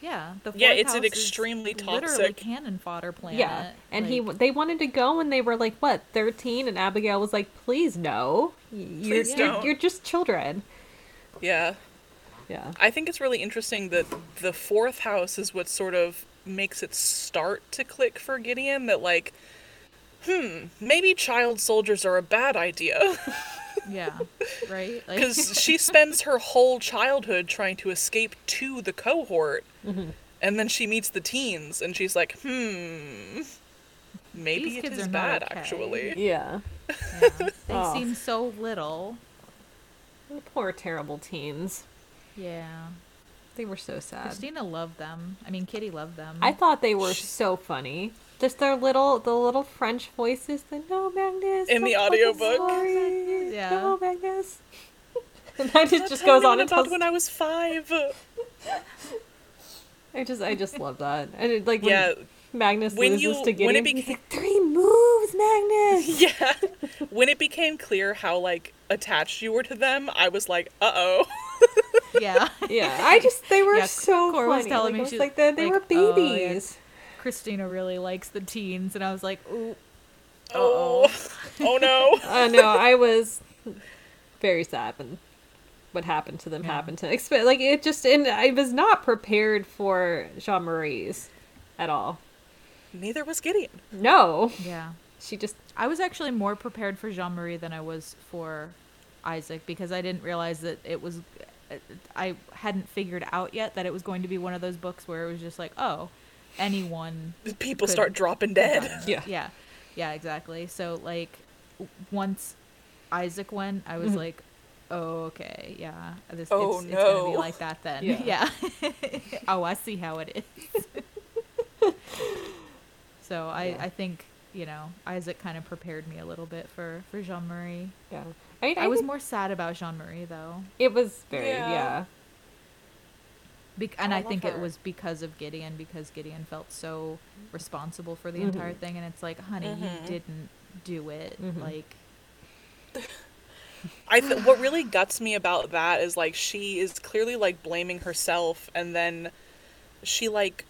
Yeah. The Yeah, fourth it's an house is extremely Literally cannon fodder planet. Yeah, and he they wanted to go, and they were like, what, thirteen? And Abigail was like, please no, you're Please you're, don't. you're just children. Yeah. Yeah, I think it's really interesting that the fourth house is what sort of makes it start to click for Gideon that like hmm, maybe child soldiers are a bad idea [LAUGHS] Yeah. Right. Like, because [LAUGHS] she spends her whole childhood trying to escape to the cohort and then she meets the teens and she's like hmm maybe These it kids is are bad okay. actually yeah. yeah, they Aw. seem so little. Poor terrible teens. Yeah. They were so sad. Christina loved them. I mean, Kitty loved them. I thought they were so funny. Just their little, the little French voices. The no Magnus In the I'm audiobook. sorry, Yeah. No Magnus. [LAUGHS] and then it just goes on and about tells. when I was five. [LAUGHS] I just, I just love that. And it, like when Yeah, Magnus when loses you- to when it Gideon, he's beca- like three moves, Magnus. [LAUGHS] yeah. when it became clear how like attached you were to them, I was like, uh oh. Yeah. [LAUGHS] yeah, I just they were Yeah, so Cora was funny. telling like, me I was she- like they, they like, were oh, yeah. babies. Christina really likes the teens, and I was like, ooh. Oh, oh no. [LAUGHS] Uh, no, I was very sad when what happened to them Yeah. happened to expe- like it just and I was not prepared for Jeannemary's at all. Neither was Gideon. No, Yeah. she just I was actually more prepared for Jeannemary than I was for Isaac because I didn't realize that it was. I hadn't figured out yet that it was going to be one of those books where it was just like, oh, anyone. People Could- start dropping dead. Yeah. Yeah. Yeah, exactly. So, like, once Isaac went, I Mm-hmm. was like, oh, okay, yeah. This, Oh, it's, it's going to be like that then. Yeah. Yeah. [LAUGHS] oh, I see how it is. [LAUGHS] so, I, Yeah. I think, you know, Isaac kind of prepared me a little bit for, for Jeannemary. yeah. I, mean, I was more sad about Jeannemary, though. It was very Yeah. yeah. Bec- and I I, love think it was because of Gideon, because Gideon felt so responsible for the Mhm. entire thing. And it's like, honey, Mhm. you didn't do it. Mhm. Like, [LAUGHS] I th- what really guts me about that is like she is clearly like blaming herself and then she like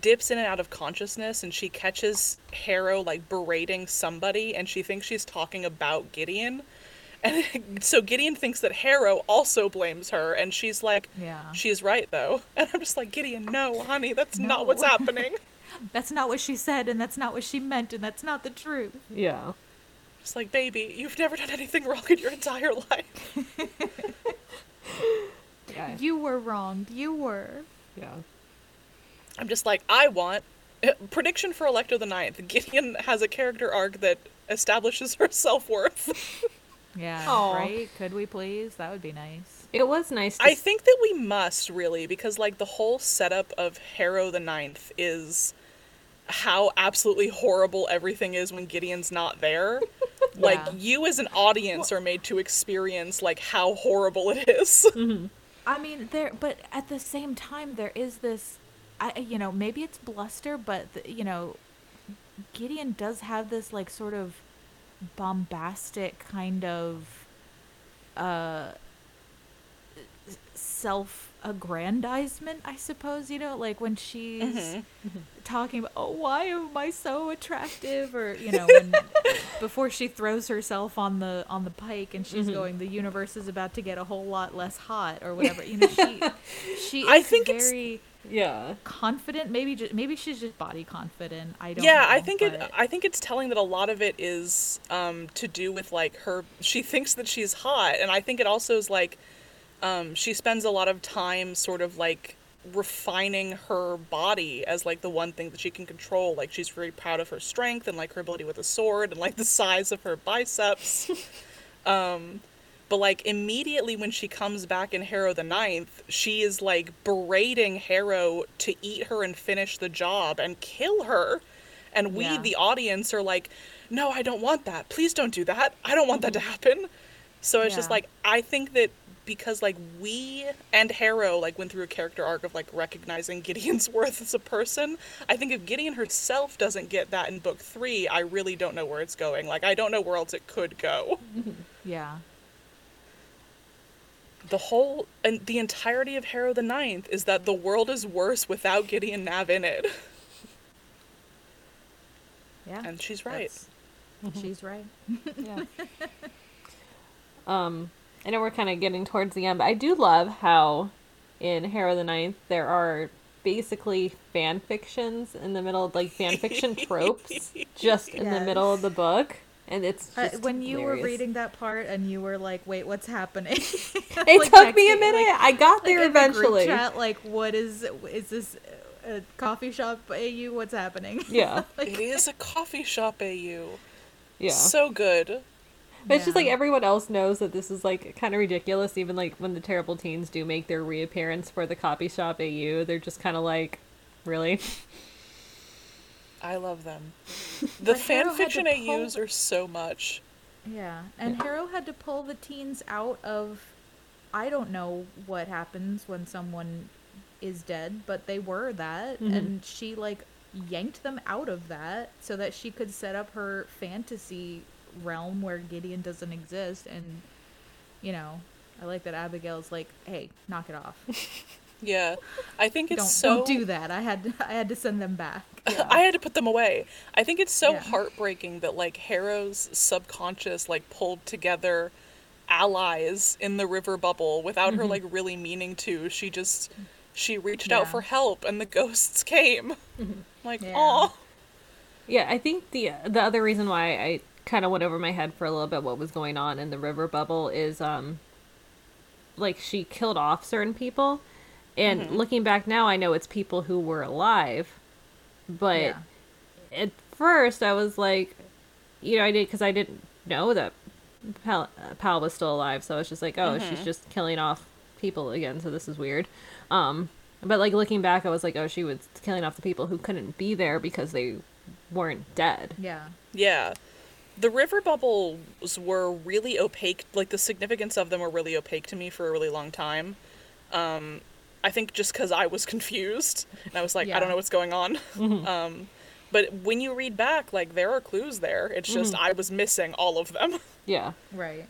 dips in and out of consciousness and she catches Harrow like berating somebody and she thinks she's talking about Gideon. And [LAUGHS] so Gideon thinks that Harrow also blames her and she's like yeah. she's right though. [LAUGHS] And I'm just like Gideon, no, honey, that's not what's happening. [LAUGHS] That's not what she said, and that's not what she meant, and that's not the truth. Yeah. It's like, baby, you've never done anything wrong in your entire life. Yeah. You were wrong. You were. yeah. I'm just like, I want eh, prediction for Alecto the Ninth. Gideon has a character arc that establishes her self worth. Yeah. Aw. Right? Could we please? That would be nice. It was nice to I think that we must really because like the whole setup of Harrow the Ninth is how absolutely horrible everything is when Gideon's not there. [LAUGHS] Like you as an audience are made to experience like how horrible it is. [LAUGHS] Mm-hmm. I mean, there, but at the same time, there is this, I, you know, maybe it's bluster, but the, you know, Gideon does have this like sort of bombastic kind of uh self-aggrandizement, I suppose. You know, like when she's Mhm. talking about, oh, why am I so attractive? Or you know, when, [LAUGHS] before she throws herself on the on the pike and she's Mhm. going, the universe is about to get a whole lot less hot or whatever. You know, she [LAUGHS] she is I think very Yeah. confident. Maybe just, maybe she's just body confident. I don't. yeah know, i think it i think it's telling that a lot of it is um to do with like her she thinks that she's hot and i think it also is like um she spends a lot of time sort of like refining her body as like the one thing that she can control like she's very proud of her strength and like her ability with a sword and like the size of her biceps [LAUGHS] um but like immediately when she comes back in Harrow the Ninth, she is like berating Harrow to eat her and finish the job and kill her. And we, Yeah. the audience, are like, no, I don't want that. Please don't do that. I don't want that to happen. So it's just like I think that because like we and Harrow like went through a character arc of like recognizing Gideon's [LAUGHS] worth as a person. I think if Gideon herself doesn't get that in book three, I really don't know where it's going. Like I don't know where else it could go. [LAUGHS] Yeah. The whole and the entirety of Harrow the Ninth is that the world is worse without Gideon Nav in it. [LAUGHS] Yeah. And she's right. She's right. Yeah. [LAUGHS] um, I know we're kind of getting towards the end, but I do love how in Harrow the Ninth there are basically fan fictions in the middle, like fan fiction tropes, [LAUGHS] just in the middle of the book, and it's Uh, just when you were reading that part and you were like, "Wait, what's happening?" [LAUGHS] It Like, took me a minute. like- I got like there in the group eventually. Chat, like, what is is this a coffee shop AU? What's happening? [LAUGHS] Yeah, It is a coffee shop AU. yeah. So good. But it's just like everyone else knows that this is like kind of ridiculous. Even like when the terrible teens do make their reappearance for the coffee shop AU, they're just kind of like, really? [LAUGHS] I love them. [LAUGHS] The But Harrow had to fanfiction pull- AUs are so much. Yeah, and Harrow had to pull the teens out of. I don't know what happens when someone is dead, but they were that, Mhm. and she like yanked them out of that so that she could set up her fantasy realm where Gideon doesn't exist, and you know, I like that Abigail's like, "Hey, knock it off! [LAUGHS] Yeah. I think [LAUGHS] it's don't so don't do that. I had to, I had to send them back." I had to put them away. I think it's so Yeah. heartbreaking that like Harrow's subconscious like pulled together allies in the river bubble without her mm-hmm. like really meaning to. She just she reached out for help and the ghosts came. Mm-hmm. Like, oh, Yeah, I think the the other reason why I kind of went over my head for a little bit what was going on in the river bubble is um like she killed off certain people and mm-hmm. looking back now I know it's people who were alive but Yeah. at first I was like you know I did cuz I didn't know that Pal, uh, Pal was still alive so I was just like oh she's just killing off people again so this is weird um but like looking back I was like oh she was killing off the people who couldn't be there because they weren't dead Yeah, yeah. The river bubbles were really opaque. Like the significance of them were really opaque to me for a really long time. Um, I think just because I was [LAUGHS] confused and I was like, I don't know what's going on. [LAUGHS] Um, but when you read back, like there are clues there. It's just I was missing all of them. [LAUGHS] yeah right.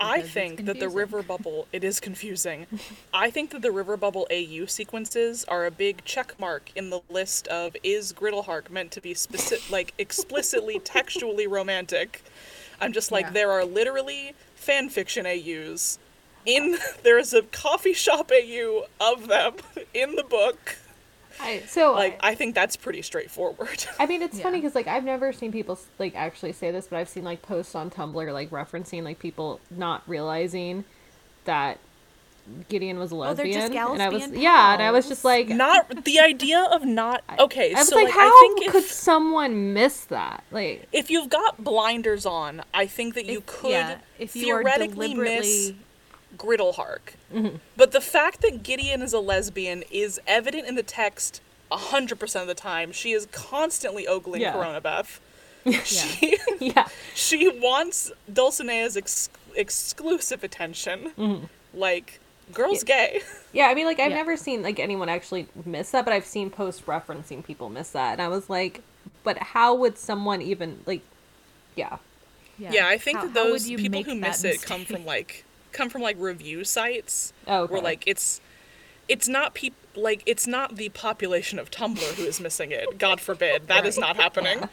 I Because it's think that the river bubble it is confusing. I think that the river bubble AU sequences are a big check mark in the list of is Griddlehark meant to be specific like explicitly textually romantic. I'm just like Yeah. there are literally fan fiction AUs in [LAUGHS] there is a coffee shop AU of them [LAUGHS] in the book. I so Like I think that's pretty straightforward. [LAUGHS] I mean, it's funny 'cause funny because like I've never seen people like actually say this, but I've seen like posts on Tumblr like referencing like people not realizing that Gideon was a Oh, they're just lesbian, gals and I was being yeah, and I was just like, not the idea of not okay, I was so like, like, how I think could if, someone miss that? Like, if you've got blinders on, I think that you If- could yeah, if you are theoretically miss deliberately Griddlehark. Mm-hmm. But the fact that Gideon is a lesbian is evident in the text 100% of the time. She is constantly ogling Yeah. Coronabeth. [LAUGHS] She, [LAUGHS] yeah, she wants Dulcinea's ex- exclusive attention. Mm-hmm. Like, girl's gay. yeah. I mean, like I've Yeah. never seen like anyone actually miss that, but I've seen posts referencing people miss that, and I was like, but how would someone even like, yeah, Yeah, I think How- that those people who that miss it come from like come from like review sites oh, where like it's it's not peop like it's not the population of Tumblr who is missing it. God forbid that is not happening.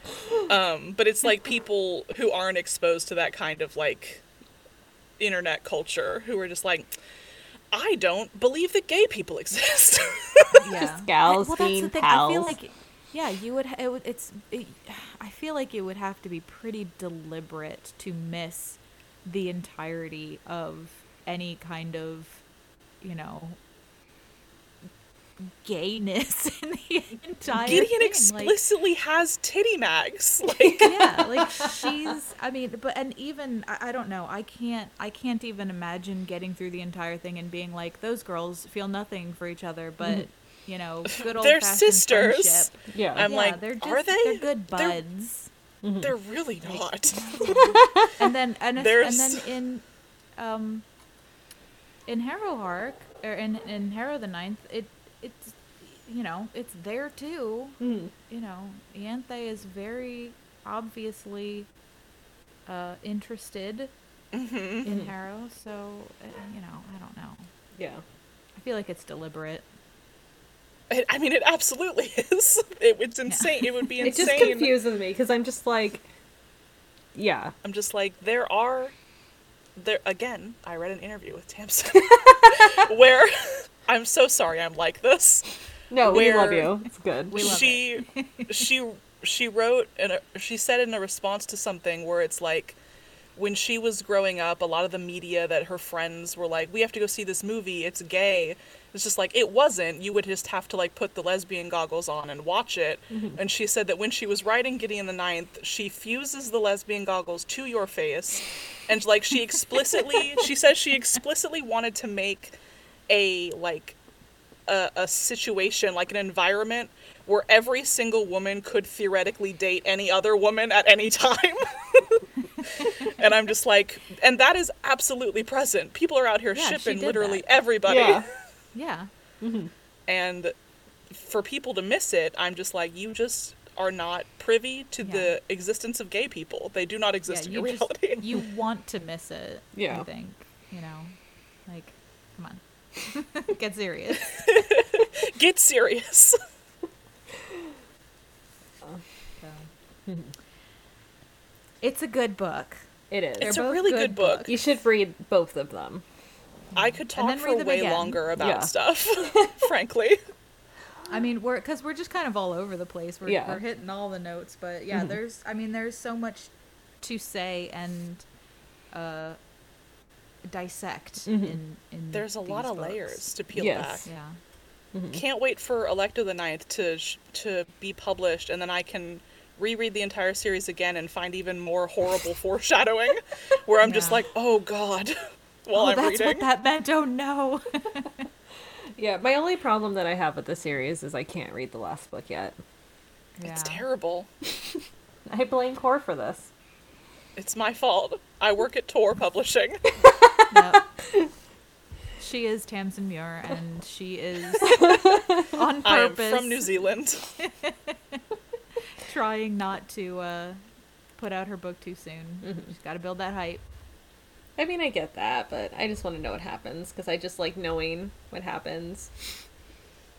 Um, but it's like people who aren't exposed to that kind of like internet culture who are just like, I don't believe that gay people exist. [LAUGHS] yeah. gals well, that's being the thing. I feel pals. like, yeah, you would. It would. It's. It, I feel like it would have to be pretty deliberate to miss the entirety of any kind of, you know, gayness [LAUGHS] in the entire Gideon thing. Like, explicitly has titty mags. [LAUGHS] Like, yeah like she's i mean but and even I, I don't know i can't i can't even imagine getting through the entire thing and being like those girls feel nothing for each other but mm-hmm. you know good old [LAUGHS] They're sisters. yeah. I'm yeah, like, they're just, are they? They're good They're- buds. they're really not. [LAUGHS] and then and, and then in um in Harrowhark or in in Harrow the Ninth, it it's you know it's there too. Mhm. You know, Ianthe is very obviously uh, interested Mm-hmm. in Harrow, so uh, you know I don't know. Yeah. I feel like it's deliberate. It, I mean, it absolutely [LAUGHS] is. It, it's insane. It would be insane. [LAUGHS] It just confuses me because I'm just like, yeah. I'm just like, there are, there again. I read an interview with Tamsyn [LAUGHS] where I'm so sorry I'm like this. No, we love you. It's good. We love she she she wrote and she said in a response to something where it's like when she was growing up a lot of the media that her friends were like we have to go see this movie it's gay it's just like it wasn't. You would just have to like put the lesbian goggles on and watch it. Mm-hmm. And she said that when she was writing gideon the ninth she fuses the lesbian goggles to your face. And like she explicitly [LAUGHS] she says she explicitly wanted to make a like a, a situation like an environment where every single woman could theoretically date any other woman at any time. [LAUGHS] And i'm just like and that is absolutely present. People are out here Yeah, shipping literally that. everybody. Yeah. Yeah. Mm-hmm. and for people to miss it i'm just like you just are not privy to Yeah. the existence of gay people they do not exist in you your just reality [LAUGHS] you want to miss it. Yeah. I think you know, like, come on, [LAUGHS] get serious. [LAUGHS] get serious So. It's a good book. It is. it's They're a really good good book books. You should read both of them. I could talk for way again. longer about Yeah. stuff [LAUGHS] frankly I mean, we're because we're just kind of all over the place. We're Yeah. we're hitting all the notes, but yeah, mm-hmm. there's I mean, there's so much to say and uh, dissect mm-hmm. in in. there's a lot of books. layers to peel Yes. back Yeah. Mm-hmm. can't wait for Alecto the Ninth to sh- to be published, and then I can reread the entire series again and find even more horrible [LAUGHS] foreshadowing, where I'm just like, oh god, [LAUGHS] while oh, I'm that's reading. what that meant. Oh no. [LAUGHS] Yeah, my only problem that I have with the series is I can't read the last book yet. It's terrible. [LAUGHS] I blame Core for this. It's my fault. I work at Tor Publishing. [LAUGHS] Yep. She is Tamsyn Muir, and she is on I am purpose from New Zealand. trying not to uh, put out her book too soon. Mm-hmm. She's got to build that hype. I mean, I get that, but I just want to know what happens because I just like knowing what happens.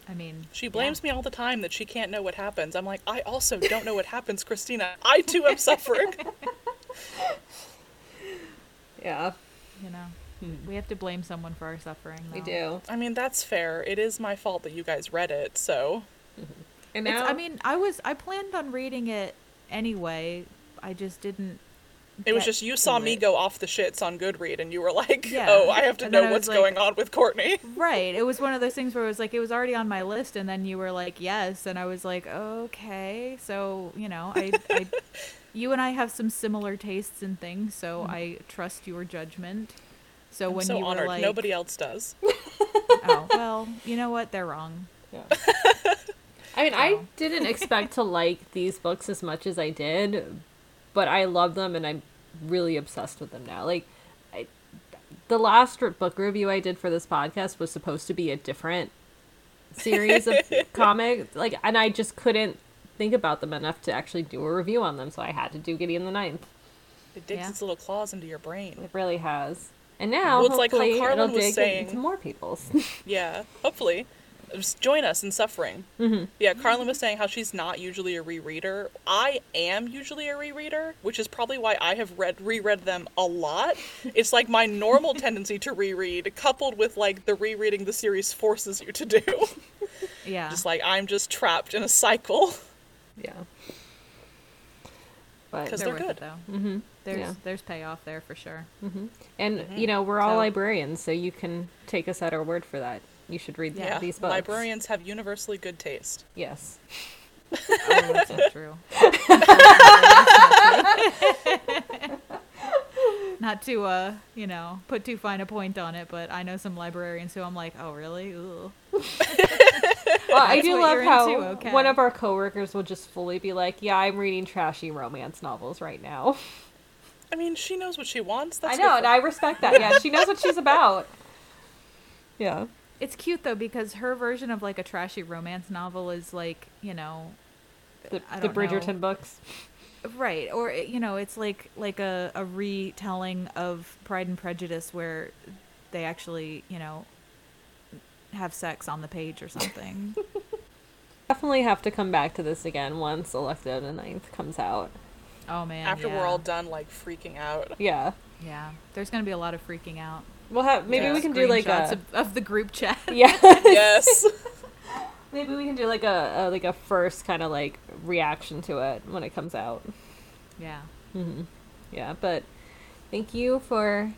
I mean, She blames me all the time that she can't know what happens. I'm like, I also don't know what happens, Christina. I too am [LAUGHS] suffering. [LAUGHS] Yeah, you know, hmm. we have to blame someone for our suffering. we do. I mean, that's fair. It is my fault that you guys read it, so And It's, now, I mean, I was I planned on reading it anyway. I just didn't. It was just you saw to me it. go off the shits on Goodread, and you were like, Yeah. "Oh, I have to And know what's like- going on with Courtney." [LAUGHS] Right. It was one of those things where it was like it was already on my list, and then you were like, "Yes," and I was like, "Okay." So you know, I, I [LAUGHS] you and I have some similar tastes in things, so mm. I trust your judgment. So I'm when so you honored. were like, Nobody else does. [LAUGHS] "Oh, well, you know what? They're wrong." Yeah. I mean, I didn't expect to like these books as much as I did, but I love them and I'm really obsessed with them now. Like, I, the last book review I did for this podcast was supposed to be a different series of [LAUGHS] comics, like, and I just couldn't think about them enough to actually do a review on them, so I had to do Gideon the Ninth. It digs Yeah. its little claws into your brain. It really has. And now, Well, it's like how hopefully, Carlin it'll was dig saying- into more people's. [LAUGHS] Yeah, hopefully. Just join us in suffering. Mm-hmm. Yeah, Carlin was saying how she's not usually a rereader. I am usually a rereader, which is probably why I have read reread them a lot. [LAUGHS] it's like my normal tendency to reread, coupled with like the rereading the series forces you to do. [LAUGHS] Yeah. just like I'm just trapped in a cycle. Yeah. Because they're, they're good. it though. Mm-hmm. There's Yeah. there's payoff there for sure. Mm-hmm. and you know we're all So- librarians, so you can take us at our word for that. You should read Yeah. these books. Librarians have universally good taste. Yes. Oh, that's not true. not to uh, you know, put too fine a point on it, but I know some librarians who I'm like, oh really? Ooh. [LAUGHS] Well, I do love how into, okay. one of our coworkers will just fully be like, "Yeah, I'm reading trashy romance novels right now." I mean, she knows what she wants. That's I know, and I respect that. Yeah, she knows what she's about. [LAUGHS] Yeah. It's cute though because her version of like a trashy romance novel is like, you know, The, I the don't know. Bridgerton books. right or you know it's like like a, a retelling of pride and prejudice where they actually you know have sex on the page or something [LAUGHS] Definitely have to come back to this again once Alecto the Ninth comes out. oh man After yeah. we're all done, like freaking out. Yeah. yeah there's gonna be a lot of freaking out We'll have maybe Yeah. we can do like a of, of the group chat yeah. [LAUGHS] yes. [LAUGHS] maybe we can do like a, a like a first kind of like reaction to it when it comes out. yeah mm-hmm. Yeah, but thank you for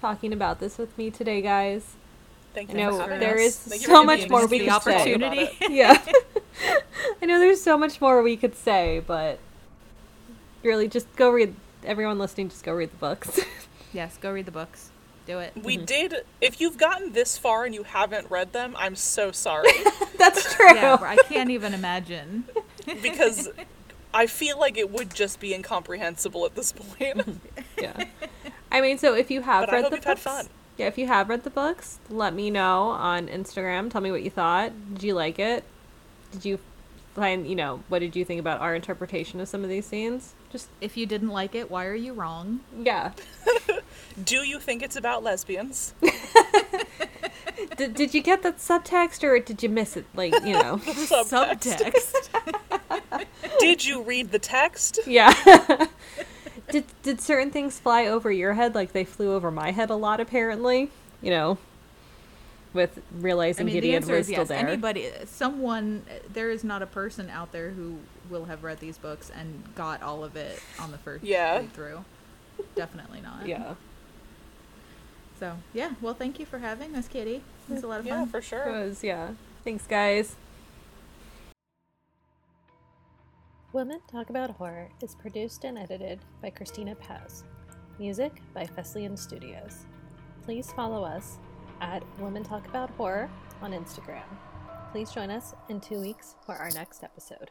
talking about this with me today, guys. Thank I you know for having there us. is Thank you so much more we the could say. [LAUGHS] yeah. I know there's so much more we could say, but really just go read everyone listening just go read the books. yes go read the books do it We did. If you've gotten this far and you haven't read them, I'm so sorry [LAUGHS] That's true. yeah I can't even imagine because [LAUGHS] I feel like it would just be incomprehensible at this point. [LAUGHS] yeah. I mean, so if you have But I read hope the you've had books, fun. yeah, if you have read the books, let me know on Instagram. Tell me what you thought. Did you like it? Did you find, you know, what did you think about our interpretation of some of these scenes? Just if you didn't like it why are you wrong yeah. [LAUGHS] Do you think it's about lesbians? [LAUGHS] did, did you get that subtext or did you miss it? Like, you know. [LAUGHS] subtext Did you read the text? yeah. did did certain things fly over your head like they flew over my head a lot apparently? You know, with I realizing mean, the Gideon answer was is still yes. there. Anybody, someone, there is not a person out there who will have read these books and got all of it on the first Yeah. read through. Definitely not. Yeah. So yeah, well, thank you for having us, Kitty. It was a lot of fun. Yeah, fun. for It was, yeah. Thanks, guys. Women Talk About Horror is produced and edited by Christina Pez. Music by Feslian Studios. Please follow us at Women Talk About Horror on Instagram. Please join us in two weeks for our next episode.